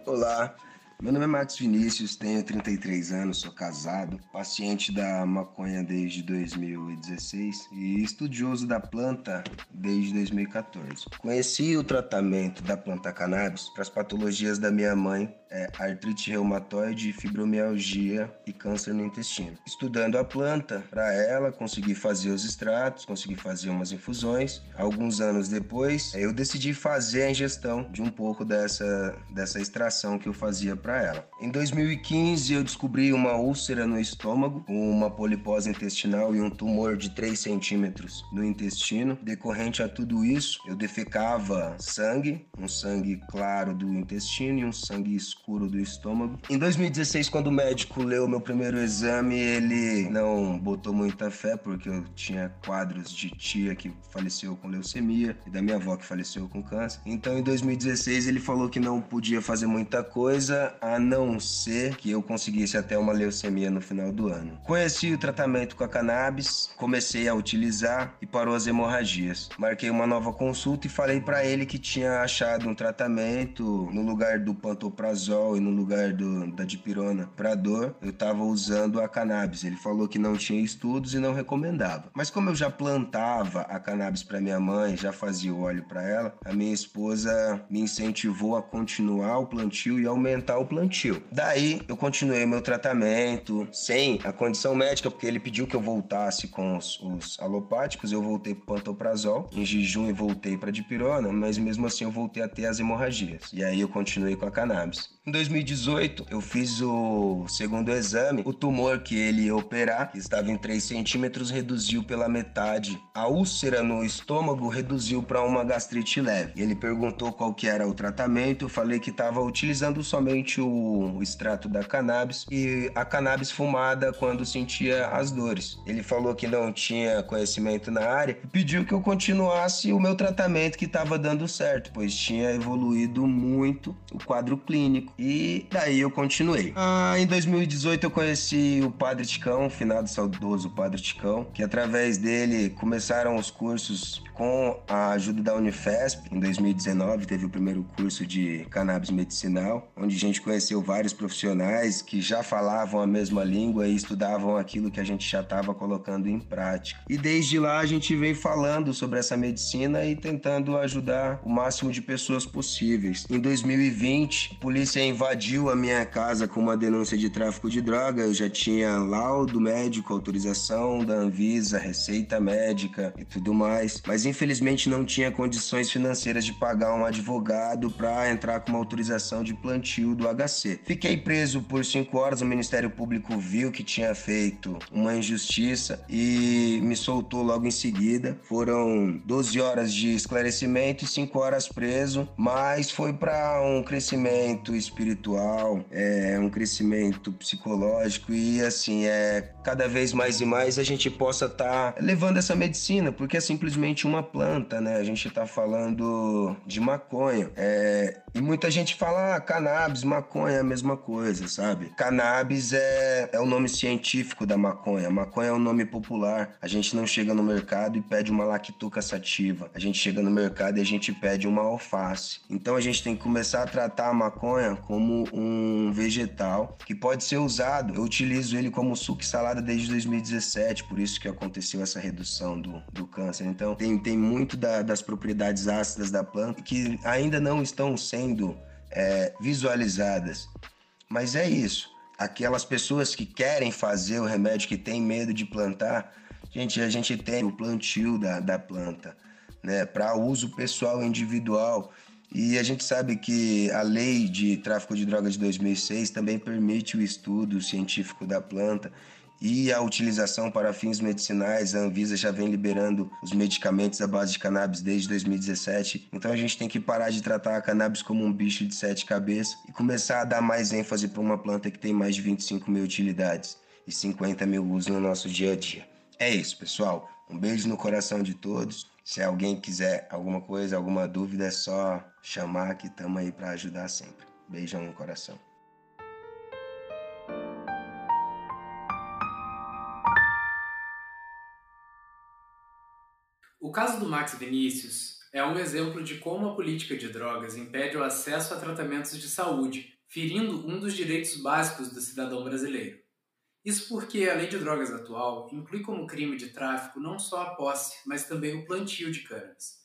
Olá, meu nome é Max Vinícius, tenho 33 anos, sou casado, paciente da maconha desde 2016 e estudioso da planta desde 2014. Conheci o tratamento da planta cannabis para as patologias da minha mãe, é, artrite reumatoide, fibromialgia e câncer no intestino. Estudando a planta para ela, consegui fazer os extratos, consegui fazer umas infusões. Alguns anos depois, eu decidi fazer a ingestão de um pouco dessa, dessa extração que eu fazia para ela. Em 2015, eu descobri uma úlcera no estômago, uma polipose intestinal e um tumor de 3 centímetros no intestino. Decorrente a tudo isso, eu defecava sangue, um sangue claro do intestino e um sangue escuro do estômago. Em 2016, quando o médico leu meu primeiro exame, ele não botou muita fé, porque eu tinha quadros de tia que faleceu com leucemia e da minha avó que faleceu com câncer. Então, em 2016, ele falou que não podia fazer muita coisa a não ser que eu conseguisse até uma leucemia no final do ano. Conheci o tratamento com a cannabis, comecei a utilizar e parou as hemorragias. Marquei uma nova consulta e falei para ele que tinha achado um tratamento no lugar do pantoprazol e no lugar do, da dipirona para dor, eu estava usando a cannabis. Ele falou que não tinha estudos e não recomendava. Mas como eu já plantava a cannabis para minha mãe, já fazia o óleo para ela, a minha esposa me incentivou a continuar o plantio e aumentar o plantio. Daí eu continuei meu tratamento sem a condição médica, porque ele pediu que eu voltasse com os, os alopáticos. Eu voltei pro pantoprazol, em jejum e voltei para dipirona, mas mesmo assim eu voltei a ter as hemorragias. E aí eu continuei com a cannabis. Em 2018, eu fiz o segundo exame. O tumor que ele ia operar, que estava em 3 centímetros, reduziu pela metade. A úlcera no estômago reduziu para uma gastrite leve. Ele perguntou qual que era o tratamento. Eu falei que estava utilizando somente o extrato da cannabis e a cannabis fumada quando sentia as dores. Ele falou que não tinha conhecimento na área e pediu que eu continuasse o meu tratamento que estava dando certo, pois tinha evoluído muito o quadro clínico. E daí eu continuei. Ah, em 2018 eu conheci o Padre Ticão, finado saudoso Padre Ticão, que através dele começaram os cursos com a ajuda da Unifesp. Em 2019 teve o primeiro curso de cannabis medicinal, onde a gente conheceu vários profissionais que já falavam a mesma língua e estudavam aquilo que a gente já estava colocando em prática. E desde lá a gente vem falando sobre essa medicina e tentando ajudar o máximo de pessoas possíveis. Em 2020, a polícia invadiu a minha casa com uma denúncia de tráfico de droga. Eu já tinha laudo médico, autorização da Anvisa, receita médica e tudo mais. Mas infelizmente não tinha condições financeiras de pagar um advogado para entrar com uma autorização de plantio do HC. Fiquei preso por cinco horas, o Ministério Público viu que tinha feito uma injustiça e me soltou logo em seguida. Foram 12 horas de esclarecimento e cinco horas preso, mas foi para um crescimento espiritual, é, um crescimento psicológico e assim, é cada vez mais e mais a gente possa estar tá levando essa medicina, porque é simplesmente uma planta, né? A gente está falando de maconha. É, e muita gente fala, ah, cannabis, maconha é a mesma coisa, sabe? Cannabis é, é o nome científico da maconha. Maconha é o nome popular. A gente não chega no mercado e pede uma lactuca sativa. A gente chega no mercado e a gente pede uma alface. Então a gente tem que começar a tratar a maconha como um vegetal que pode ser usado. Eu utilizo ele como suco e salada desde 2017, por isso que aconteceu essa redução do, do câncer. Então tem, tem muito da, das propriedades ácidas da planta que ainda não estão sendo é, visualizadas. Mas é isso. Aquelas pessoas que querem fazer o remédio, que têm medo de plantar, gente, a gente tem o plantio da, da planta, né, para uso pessoal individual. E a gente sabe que a lei de tráfico de drogas de 2006 também permite o estudo científico da planta e a utilização para fins medicinais. A Anvisa já vem liberando os medicamentos à base de cannabis desde 2017. Então a gente tem que parar de tratar a cannabis como um bicho de sete cabeças e começar a dar mais ênfase para uma planta que tem mais de 25 mil utilidades e 50 mil usos no nosso dia a dia. É isso, pessoal. Um beijo no coração de todos. Se alguém quiser alguma coisa, alguma dúvida, é só chamar que estamos aí para ajudar sempre. Beijão no coração. O caso do Max Vinícius é um exemplo de como a política de drogas impede o acesso a tratamentos de saúde, ferindo um dos direitos básicos do cidadão brasileiro. Isso porque a lei de drogas atual inclui como crime de tráfico não só a posse, mas também o plantio de cannabis.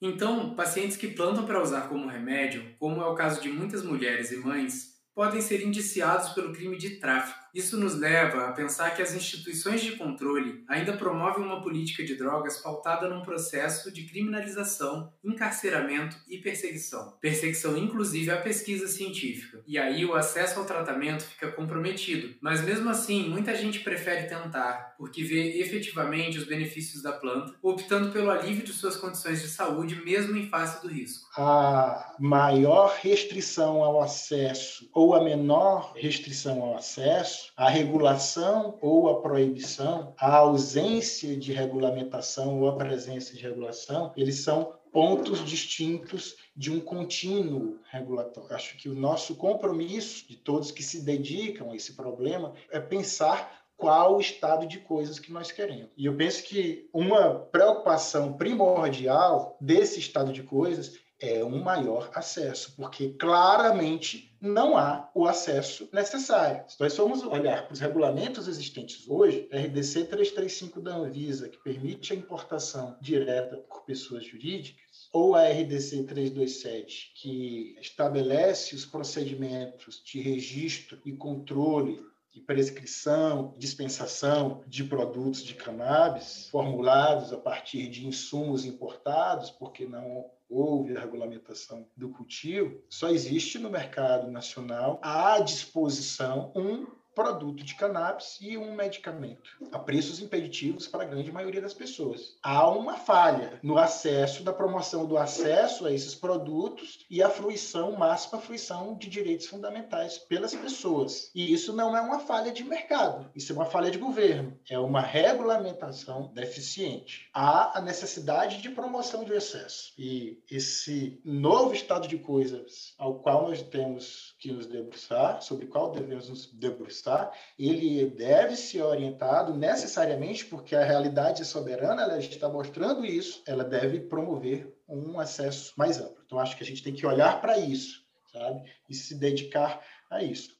Então, pacientes que plantam para usar como remédio, como é o caso de muitas mulheres e mães, podem ser indiciados pelo crime de tráfico. Isso nos leva a pensar que as instituições de controle ainda promovem uma política de drogas pautada num processo de criminalização, encarceramento e perseguição. Perseguição, inclusive, à pesquisa científica. E aí o acesso ao tratamento fica comprometido. Mas mesmo assim, muita gente prefere tentar, porque vê efetivamente os benefícios da planta, optando pelo alívio de suas condições de saúde, mesmo em face do risco. A maior restrição ao acesso ou a menor restrição ao acesso a regulação ou a proibição, a ausência de regulamentação ou a presença de regulação, eles são pontos distintos de um contínuo regulatório. Acho que o nosso compromisso de todos que se dedicam a esse problema é pensar qual o estado de coisas que nós queremos. E eu penso que uma preocupação primordial desse estado de coisas é um maior acesso, porque claramente não há o acesso necessário. Se nós formos olhar para os regulamentos existentes hoje, RDC 335 da Anvisa, que permite a importação direta por pessoas jurídicas, ou a RDC 327, que estabelece os procedimentos de registro e controle e prescrição, dispensação de produtos de cannabis formulados a partir de insumos importados, porque não houve a regulamentação do cultivo, só existe no mercado nacional à disposição um produto de cannabis e um medicamento a preços impeditivos para a grande maioria das pessoas. Há uma falha no acesso, da promoção do acesso a esses produtos e a fruição, máxima fruição de direitos fundamentais pelas pessoas. E isso não é uma falha de mercado, isso é uma falha de governo, é uma regulamentação deficiente. Há a necessidade de promoção de acesso. E esse novo estado de coisas ao qual nós temos que nos debruçar, sobre qual devemos nos debruçar, tá? ele deve ser orientado necessariamente, porque a realidade soberana ela está mostrando isso, ela deve promover um acesso mais amplo. Então, acho que a gente tem que olhar para isso, sabe? E se dedicar a isso.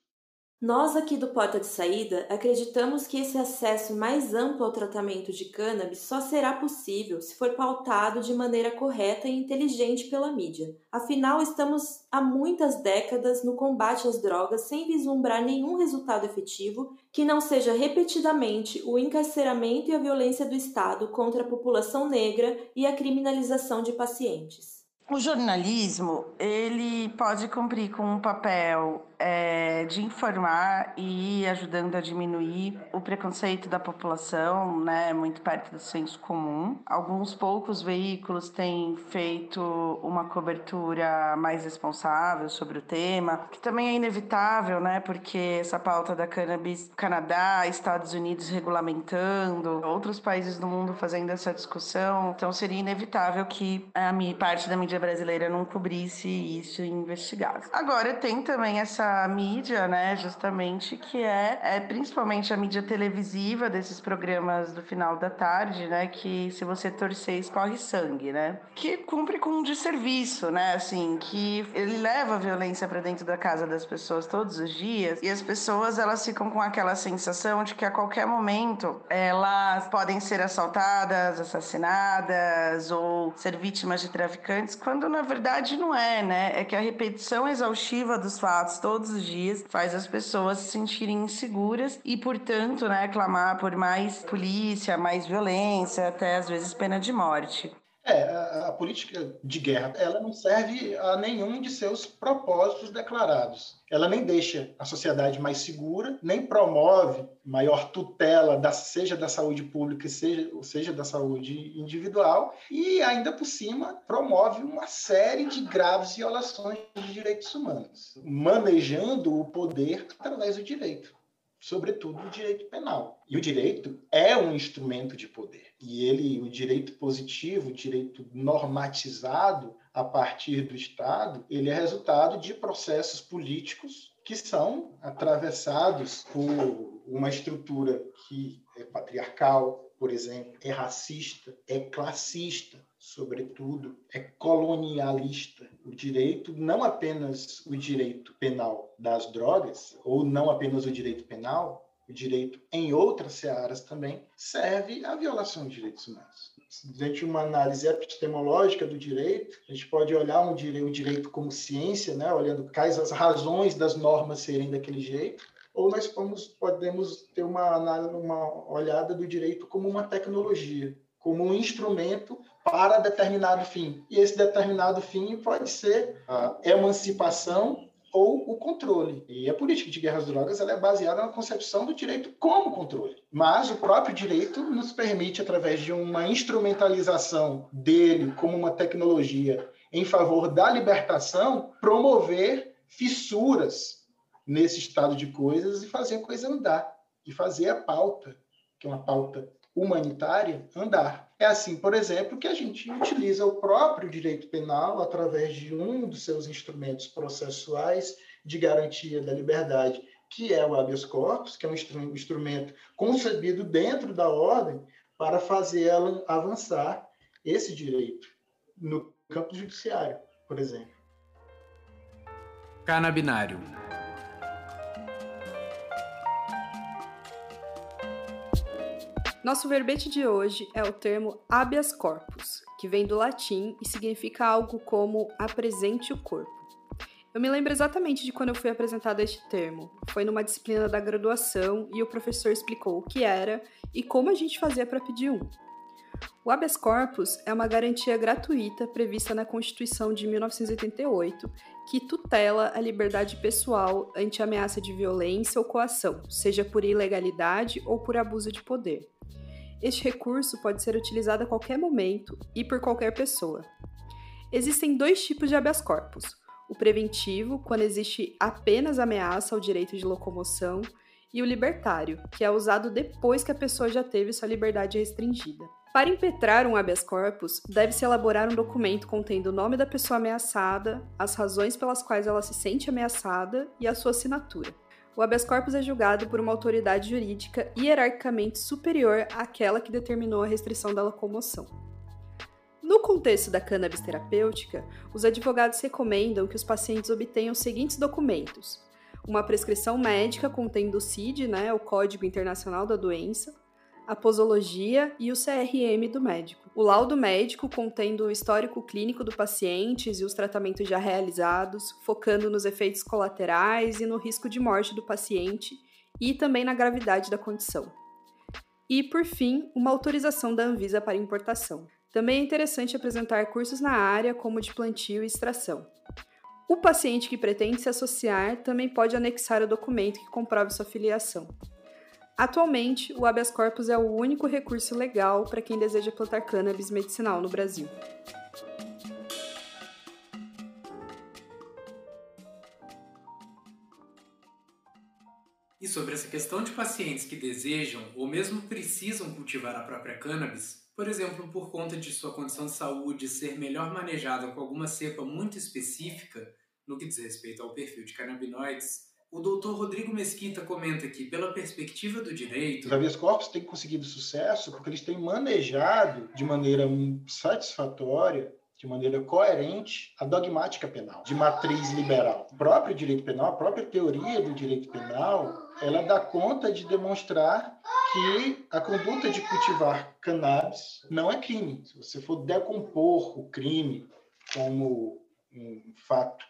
Nós aqui do Porta de Saída acreditamos que esse acesso mais amplo ao tratamento de cannabis só será possível se for pautado de maneira correta e inteligente pela mídia. Afinal, estamos há muitas décadas no combate às drogas sem vislumbrar nenhum resultado efetivo que não seja repetidamente o encarceramento e a violência do Estado contra a população negra e a criminalização de pacientes. O jornalismo ele pode cumprir com um papel é, de informar e ir ajudando a diminuir o preconceito da população, né, muito perto do senso comum. Alguns poucos veículos têm feito uma cobertura mais responsável sobre o tema, que também é inevitável, né, porque essa pauta da cannabis, Canadá, Estados Unidos regulamentando, outros países do mundo fazendo essa discussão, então seria inevitável que a parte da mídia brasileira não cobrisse isso e investigasse. Agora tem também essa mídia, né, justamente, que é, é principalmente a mídia televisiva desses programas do final da tarde, né, que se você torcer escorre sangue, né, que cumpre com um desserviço, né, assim, que ele leva a violência para dentro da casa das pessoas todos os dias e as pessoas elas ficam com aquela sensação de que a qualquer momento elas podem ser assaltadas, assassinadas ou ser vítimas de traficantes, quando na verdade não é, né, é que a repetição exaustiva dos fatos todos todos os dias faz as pessoas se sentirem inseguras e, portanto, né, clamar por mais polícia, mais violência, até às vezes pena de morte. É, a, a, política de guerra, ela não serve a nenhum de seus propósitos declarados. Ela nem deixa a sociedade mais segura, nem promove maior tutela, da, seja da saúde pública, seja, seja da saúde individual, e ainda por cima promove uma série de graves violações de direitos humanos, manejando o poder através do direito sobretudo o direito penal. E o direito é um instrumento de poder. E ele, o direito positivo, o direito normatizado a partir do Estado, ele é resultado de processos políticos que são atravessados por uma estrutura que é patriarcal, por exemplo, é racista, é classista, sobretudo, é colonialista. O direito, não apenas o direito penal das drogas, ou não apenas o direito penal, o direito em outras searas também, serve à violação de direitos humanos. Dentro de uma análise epistemológica do direito, a gente pode olhar um direito, o direito como ciência, né? olhando quais as razões das normas serem daquele jeito, ou nós podemos, podemos ter uma, uma olhada do direito como uma tecnologia, como um instrumento para determinado fim. E esse determinado fim pode ser a emancipação ou o controle. E a política de guerra às drogas ela é baseada na concepção do direito como controle. Mas o próprio direito nos permite, através de uma instrumentalização dele como uma tecnologia em favor da libertação, promover fissuras nesse estado de coisas e fazer a coisa andar, e fazer a pauta, que é uma pauta humanitária, andar. É assim, por exemplo, que a gente utiliza o próprio direito penal através de um dos seus instrumentos processuais de garantia da liberdade, que é o habeas corpus, que é um instrumento concebido dentro da ordem para fazer ela avançar esse direito no campo judiciário, por exemplo. Canabinário Nosso verbete de hoje é o termo habeas corpus, que vem do latim e significa algo como apresente o corpo. Eu me lembro exatamente de quando eu fui apresentado este termo. Foi numa disciplina da graduação e o professor explicou o que era e como a gente fazia para pedir um. O habeas corpus é uma garantia gratuita prevista na Constituição de 1988 que tutela a liberdade pessoal ante ameaça de violência ou coação, seja por ilegalidade ou por abuso de poder. Este recurso pode ser utilizado a qualquer momento e por qualquer pessoa. Existem dois tipos de habeas corpus: o preventivo, quando existe apenas ameaça ao direito de locomoção, e o libertário, que é usado depois que a pessoa já teve sua liberdade restringida. Para impetrar um habeas corpus, deve-se elaborar um documento contendo o nome da pessoa ameaçada, as razões pelas quais ela se sente ameaçada e a sua assinatura o habeas corpus é julgado por uma autoridade jurídica hierarquicamente superior àquela que determinou a restrição da locomoção. No contexto da cannabis terapêutica, os advogados recomendam que os pacientes obtenham os seguintes documentos: uma prescrição médica contendo o CID, né, o Código Internacional da Doença, a posologia e o CRM do médico. O laudo médico contendo o histórico clínico do paciente e os tratamentos já realizados, focando nos efeitos colaterais e no risco de morte do paciente e também na gravidade da condição. E, por fim, uma autorização da Anvisa para importação. Também é interessante apresentar cursos na área, como de plantio e extração. O paciente que pretende se associar também pode anexar o documento que comprove sua filiação. Atualmente, o habeas corpus é o único recurso legal para quem deseja plantar cannabis medicinal no Brasil. E sobre essa questão de pacientes que desejam ou mesmo precisam cultivar a própria cannabis, por exemplo, por conta de sua condição de saúde ser melhor manejada com alguma cepa muito específica no que diz respeito ao perfil de canabinoides, o doutor Rodrigo Mesquita comenta que, pela perspectiva do direito. Os habeas corpus têm conseguido sucesso porque eles têm manejado de maneira satisfatória de maneira coerente a dogmática penal, de matriz liberal. O próprio direito penal, a própria teoria do direito penal, ela dá conta de demonstrar que a conduta de cultivar cannabis não é crime. Se você for decompor o crime como um fato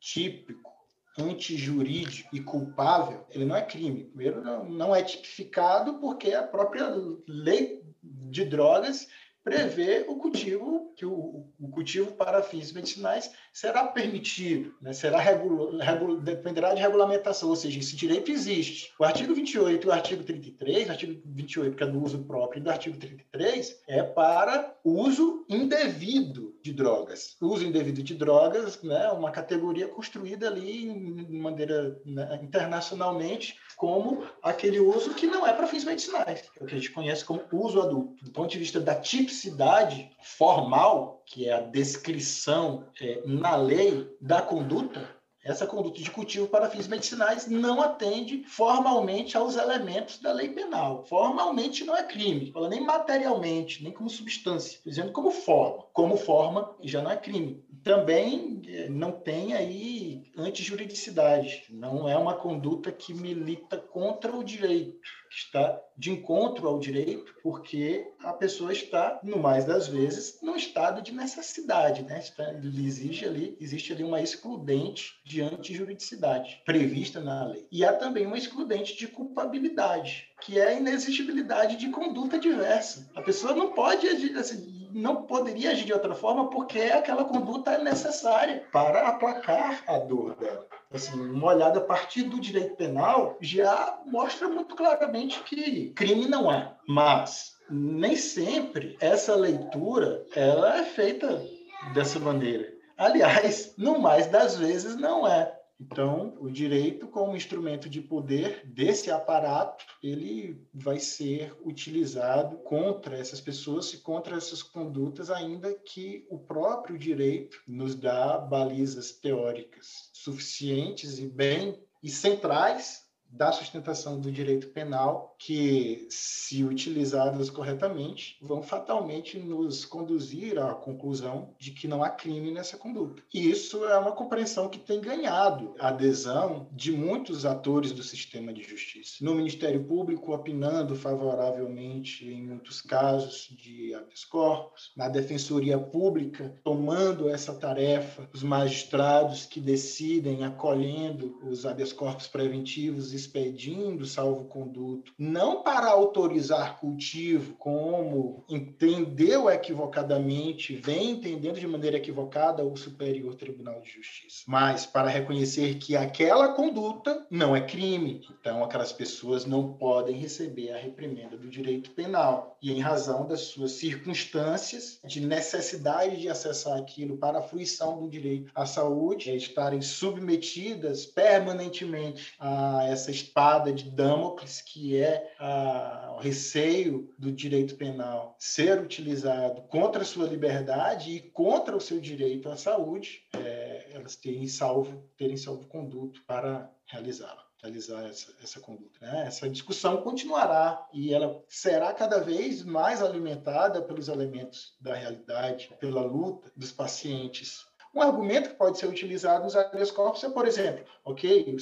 típico antijurídico e culpável, ele não é crime. Primeiro, não, é tipificado porque a própria lei de drogas prevê o cultivo, que o, o cultivo para fins medicinais será permitido, né? será regula, regula, dependerá de regulamentação, ou seja, esse direito existe. O artigo 28 e o artigo 33, o artigo 28 que é do uso próprio e do artigo 33 é para uso indevido de drogas. Uso indevido de drogas né, uma categoria construída ali de maneira né, internacionalmente como aquele uso que não é para fins medicinais, é o que a gente conhece como uso adulto. Do ponto de vista da tipicidade formal, que é a descrição é, na lei da conduta, essa conduta de cultivo para fins medicinais não atende formalmente aos elementos da lei penal. Formalmente não é crime, nem materialmente, nem como substância, Estou dizendo como forma. Como forma já não é crime. Também eh, não tem aí antijuridicidade, não é uma conduta que milita contra o direito que está de encontro ao direito, porque a pessoa está, no mais das vezes, num estado de necessidade, né? Está, exige ali, existe ali uma excludente de antijuridicidade prevista na lei. E há também uma excludente de culpabilidade, que é a inexigibilidade de conduta diversa. A pessoa não pode agir assim, não poderia agir de outra forma porque aquela conduta é necessária para aplacar a dor dela. Assim, uma olhada a partir do direito penal já mostra muito claramente que crime não é. Mas nem sempre essa leitura ela é feita dessa maneira. Aliás, no mais das vezes não é. Então, o direito como instrumento de poder desse aparato, ele vai ser utilizado contra essas pessoas e contra essas condutas, ainda que o próprio direito nos dá balizas teóricas suficientes e bem e centrais da sustentação do direito penal que, se utilizadas corretamente, vão fatalmente nos conduzir à conclusão de que não há crime nessa conduta. E isso é uma compreensão que tem ganhado a adesão de muitos atores do sistema de justiça. No Ministério Público, opinando favoravelmente em muitos casos de habeas corpus, na Defensoria Pública, tomando essa tarefa, os magistrados que decidem, acolhendo os habeas corpus preventivos expedindo salvo-conduto, não para autorizar cultivo, como entendeu equivocadamente, vem entendendo de maneira equivocada o Superior Tribunal de Justiça, mas para reconhecer que aquela conduta não é crime. Então, aquelas pessoas não podem receber a reprimenda do direito penal. E em razão das suas circunstâncias de necessidade de acessar aquilo para a fruição do direito à saúde, é estarem submetidas permanentemente a essa espada de Damocles, que é o receio do direito penal ser utilizado contra a sua liberdade e contra o seu direito à saúde, é, elas terem salvo, terem salvo conduto para realizá-la realizar essa, essa conduta. Né? Essa discussão continuará e ela será cada vez mais alimentada pelos elementos da realidade, pela luta dos pacientes Um argumento que pode ser utilizado nos habeas corpus é, por exemplo, ok,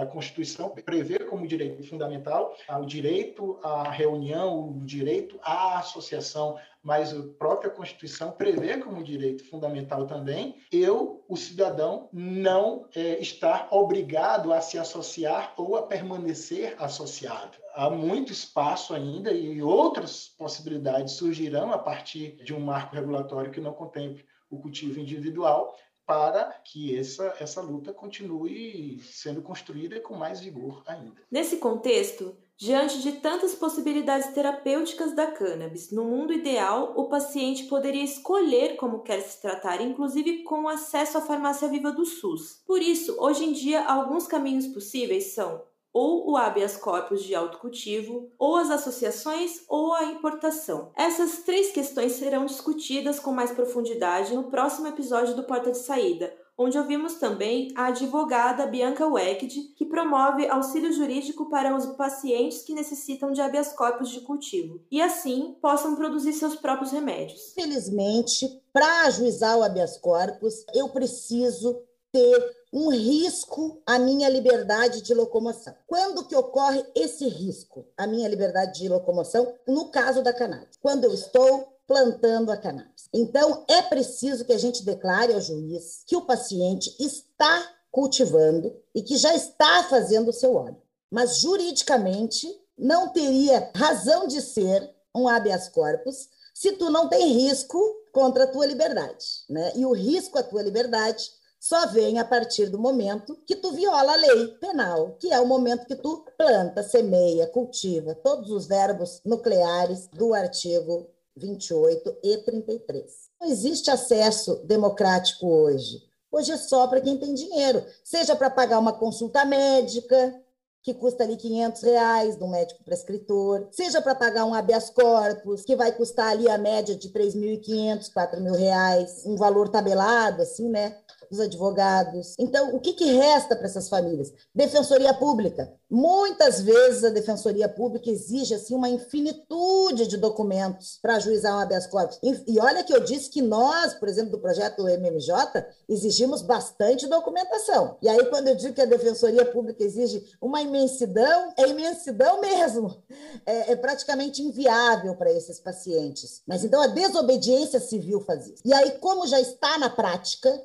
a Constituição prevê como direito fundamental o direito à reunião, o direito à associação, mas a própria Constituição prevê como direito fundamental também eu, o cidadão, não é, estar obrigado a se associar ou a permanecer associado. Há muito espaço ainda e outras possibilidades surgirão a partir de um marco regulatório que não contemple o cultivo individual, para que essa, essa luta continue sendo construída com mais vigor ainda. Nesse contexto, diante de tantas possibilidades terapêuticas da cannabis, no mundo ideal, o paciente poderia escolher como quer se tratar, inclusive com acesso à farmácia viva do SUS. Por isso, hoje em dia, alguns caminhos possíveis são ou o habeas corpus de autocultivo, ou as associações, ou a importação. Essas três questões serão discutidas com mais profundidade no próximo episódio do Porta de Saída, onde ouvimos também a advogada Bianca Weckd, que promove auxílio jurídico para os pacientes que necessitam de habeas corpus de cultivo, e assim possam produzir seus próprios remédios. Felizmente, para ajuizar o habeas corpus, eu preciso ter um risco à minha liberdade de locomoção. Quando que ocorre esse risco à minha liberdade de locomoção? No caso da cannabis. Quando eu estou plantando a cannabis. Então, é preciso que a gente declare ao juiz que o paciente está cultivando e que já está fazendo o seu óleo. Mas, juridicamente, não teria razão de ser um habeas corpus se tu não tem risco contra a tua liberdade. Né? E o risco à tua liberdade só vem a partir do momento que tu viola a lei penal, que é o momento que tu planta, semeia, cultiva, todos os verbos nucleares do artigo 28 e 33. Não existe acesso democrático hoje. Hoje é só para quem tem dinheiro, seja para pagar uma consulta médica, que custa ali 500 reais um médico prescritor, seja para pagar um habeas corpus, que vai custar ali a média de 3.500, 4.000 reais, um valor tabelado, assim, né? Dos advogados. Então, o que, que resta para essas famílias? Defensoria Pública. Muitas vezes a Defensoria Pública exige assim, uma infinitude de documentos para ajuizar um habeas corpus. E olha que eu disse que nós, por exemplo, do projeto MMJ, exigimos bastante documentação. E aí, quando eu digo que a Defensoria Pública exige uma imensidão, é imensidão mesmo. É, é praticamente inviável para esses pacientes. Mas então a desobediência civil faz isso. E aí, como já está na prática,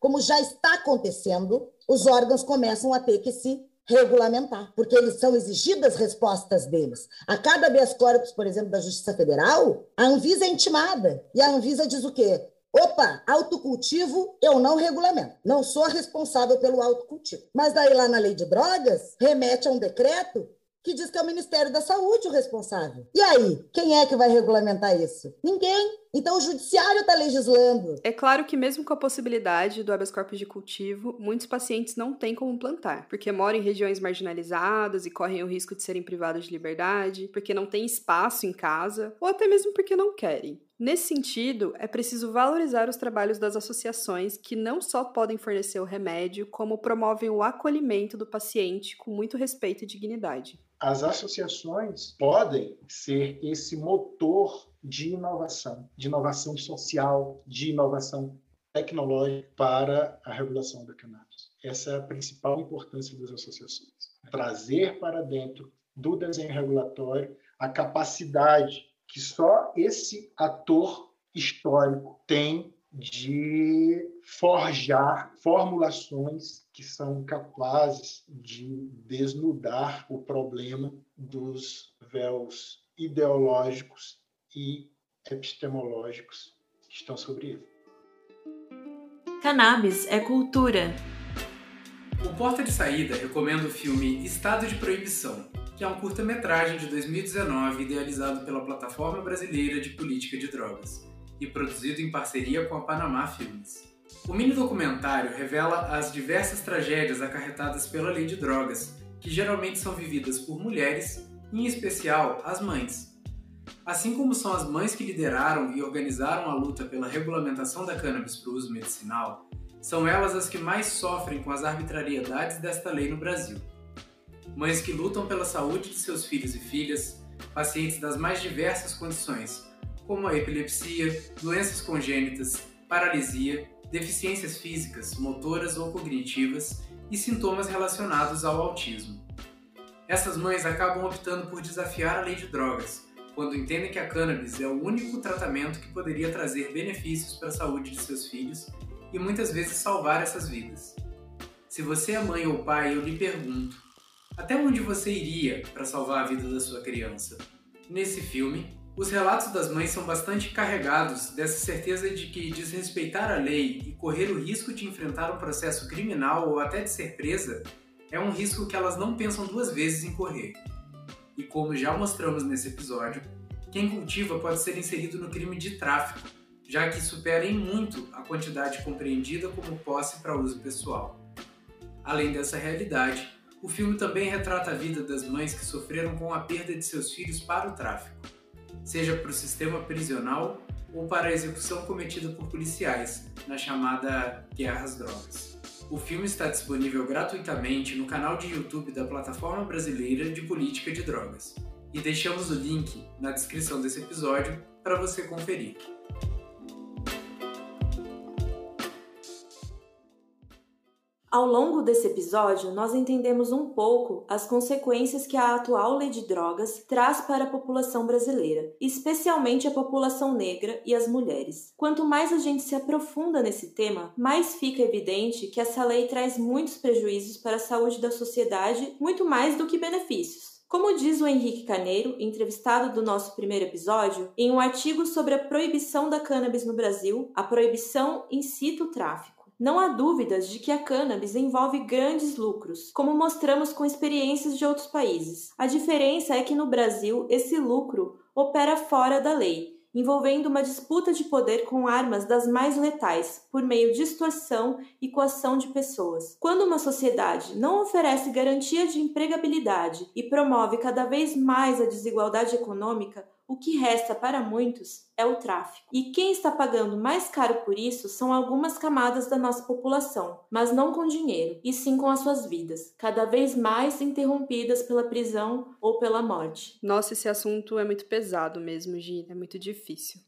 como já está acontecendo, os órgãos começam a ter que se regulamentar, porque eles são exigidas respostas deles. A cada habeas corpus, por exemplo, da Justiça Federal, a Anvisa é intimada. E a Anvisa diz o quê? Opa, autocultivo eu não regulamento. Não sou responsável pelo autocultivo. Mas daí lá na lei de drogas, remete a um decreto que diz que é o Ministério da Saúde o responsável. E aí, quem é que vai regulamentar isso? Ninguém. Então o judiciário está legislando. É claro que mesmo com a possibilidade do habeas corpus de cultivo, muitos pacientes não têm como plantar, porque moram em regiões marginalizadas e correm o risco de serem privados de liberdade, porque não têm espaço em casa, ou até mesmo porque não querem. Nesse sentido, é preciso valorizar os trabalhos das associações que não só podem fornecer o remédio, como promovem o acolhimento do paciente com muito respeito e dignidade. As associações podem ser esse motor de inovação, de inovação social, de inovação tecnológica para a regulação da cannabis. Essa é a principal importância das associações. Trazer para dentro do desenho regulatório a capacidade que só esse ator histórico tem de forjar formulações que são capazes de desnudar o problema dos véus ideológicos e epistemológicos que estão sobre ele. Cannabis é cultura. O Porta de Saída recomenda o filme Estado de Proibição, que é um curta-metragem de 2019 idealizado pela Plataforma Brasileira de Política de Drogas e produzido em parceria com a Panamá Filmes. O mini documentário revela as diversas tragédias acarretadas pela lei de drogas, que geralmente são vividas por mulheres, em especial as mães. Assim como são as mães que lideraram e organizaram a luta pela regulamentação da cannabis para o uso medicinal, são elas as que mais sofrem com as arbitrariedades desta lei no Brasil mães que lutam pela saúde de seus filhos e filhas, pacientes das mais diversas condições, como a epilepsia, doenças congênitas, paralisia deficiências físicas, motoras ou cognitivas e sintomas relacionados ao autismo. Essas mães acabam optando por desafiar a lei de drogas, quando entendem que a cannabis é o único tratamento que poderia trazer benefícios para a saúde de seus filhos e muitas vezes salvar essas vidas. Se você é mãe ou pai, eu lhe pergunto: até onde você iria para salvar a vida da sua criança? Nesse filme, os relatos das mães são bastante carregados dessa certeza de que desrespeitar a lei e correr o risco de enfrentar um processo criminal ou até de ser presa é um risco que elas não pensam duas vezes em correr. E como já mostramos nesse episódio, quem cultiva pode ser inserido no crime de tráfico, já que supera em muito a quantidade compreendida como posse para uso pessoal. Além dessa realidade, o filme também retrata a vida das mães que sofreram com a perda de seus filhos para o tráfico, seja para o sistema prisional ou para a execução cometida por policiais, na chamada Guerra às Drogas. O filme está disponível gratuitamente no canal de YouTube da Plataforma Brasileira de Política de Drogas. E deixamos o link na descrição desse episódio para você conferir. Ao longo desse episódio, nós entendemos um pouco as consequências que a atual lei de drogas traz para a população brasileira, especialmente a população negra e as mulheres. Quanto mais a gente se aprofunda nesse tema, mais fica evidente que essa lei traz muitos prejuízos para a saúde da sociedade, muito mais do que benefícios. Como diz o Henrique Carneiro, entrevistado do nosso primeiro episódio, em um artigo sobre a proibição da cannabis no Brasil, a proibição incita o tráfico. Não há dúvidas de que a cannabis envolve grandes lucros, como mostramos com experiências de outros países. A diferença é que no Brasil esse lucro opera fora da lei, envolvendo uma disputa de poder com armas das mais letais, por meio de extorsão e coação de pessoas. Quando uma sociedade não oferece garantia de empregabilidade e promove cada vez mais a desigualdade econômica, o que resta para muitos é o tráfico. E quem está pagando mais caro por isso são algumas camadas da nossa população, mas não com dinheiro, e sim com as suas vidas, cada vez mais interrompidas pela prisão ou pela morte. Nossa, esse assunto é muito pesado mesmo, Gi, é muito difícil.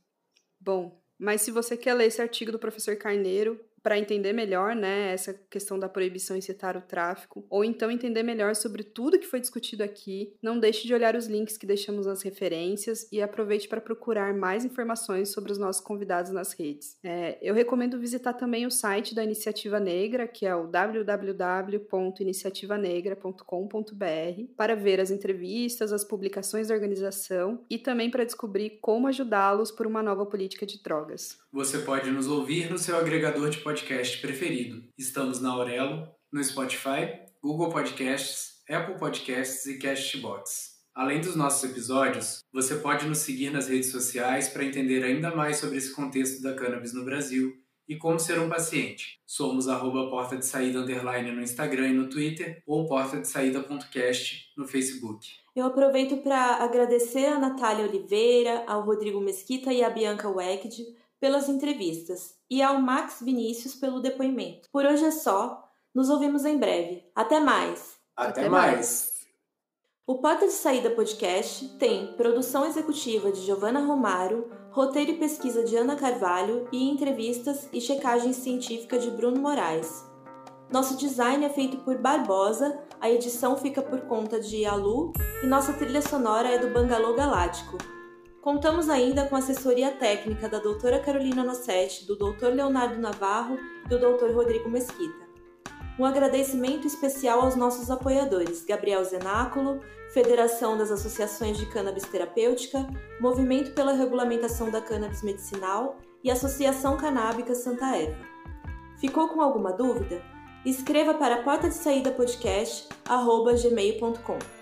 Bom, mas se você quer ler esse artigo do professor Carneiro, para entender melhor, né, essa questão da proibição incitar o tráfico, ou então entender melhor sobre tudo que foi discutido aqui, não deixe de olhar os links que deixamos nas referências e aproveite para procurar mais informações sobre os nossos convidados nas redes. É, eu recomendo visitar também o site da Iniciativa Negra, que é o www.iniciativanegra.com.br, para ver as entrevistas, as publicações da organização e também para descobrir como ajudá-los por uma nova política de drogas. Você pode nos ouvir no seu agregador de podcast preferido. Estamos na Aurelo, no Spotify, Google Podcasts, Apple Podcasts e Castbox. Além dos nossos episódios, você pode nos seguir nas redes sociais para entender ainda mais sobre esse contexto da cannabis no Brasil e como ser um paciente. Somos arroba porta de saída underline no Instagram e no Twitter ou porta de saída.cast no Facebook. Eu aproveito para agradecer a Natália Oliveira, ao Rodrigo Mesquita e à Bianca Weckd pelas entrevistas e ao Max Vinícius pelo depoimento. Por hoje é só. Nos ouvimos em breve. Até mais. Até, Até mais. mais. O Porta de Saída Podcast tem produção executiva de Giovanna Romaro, roteiro e pesquisa de Ana Carvalho e entrevistas e checagem científica de Bruno Moraes. Nosso design é feito por Barbosa, a edição fica por conta de Alu e nossa trilha sonora é do Bangalô Galáctico. Contamos ainda com a assessoria técnica da doutora Carolina Nossetti, do doutor Leonardo Navarro e do doutor Rodrigo Mesquita. Um agradecimento especial aos nossos apoiadores, Gabriel Zenáculo, Federação das Associações de Cannabis Terapêutica, Movimento pela Regulamentação da Cannabis Medicinal e Associação Canábica Santa Eva. Ficou com alguma dúvida? Escreva para porta de saída podcast@gmail.com.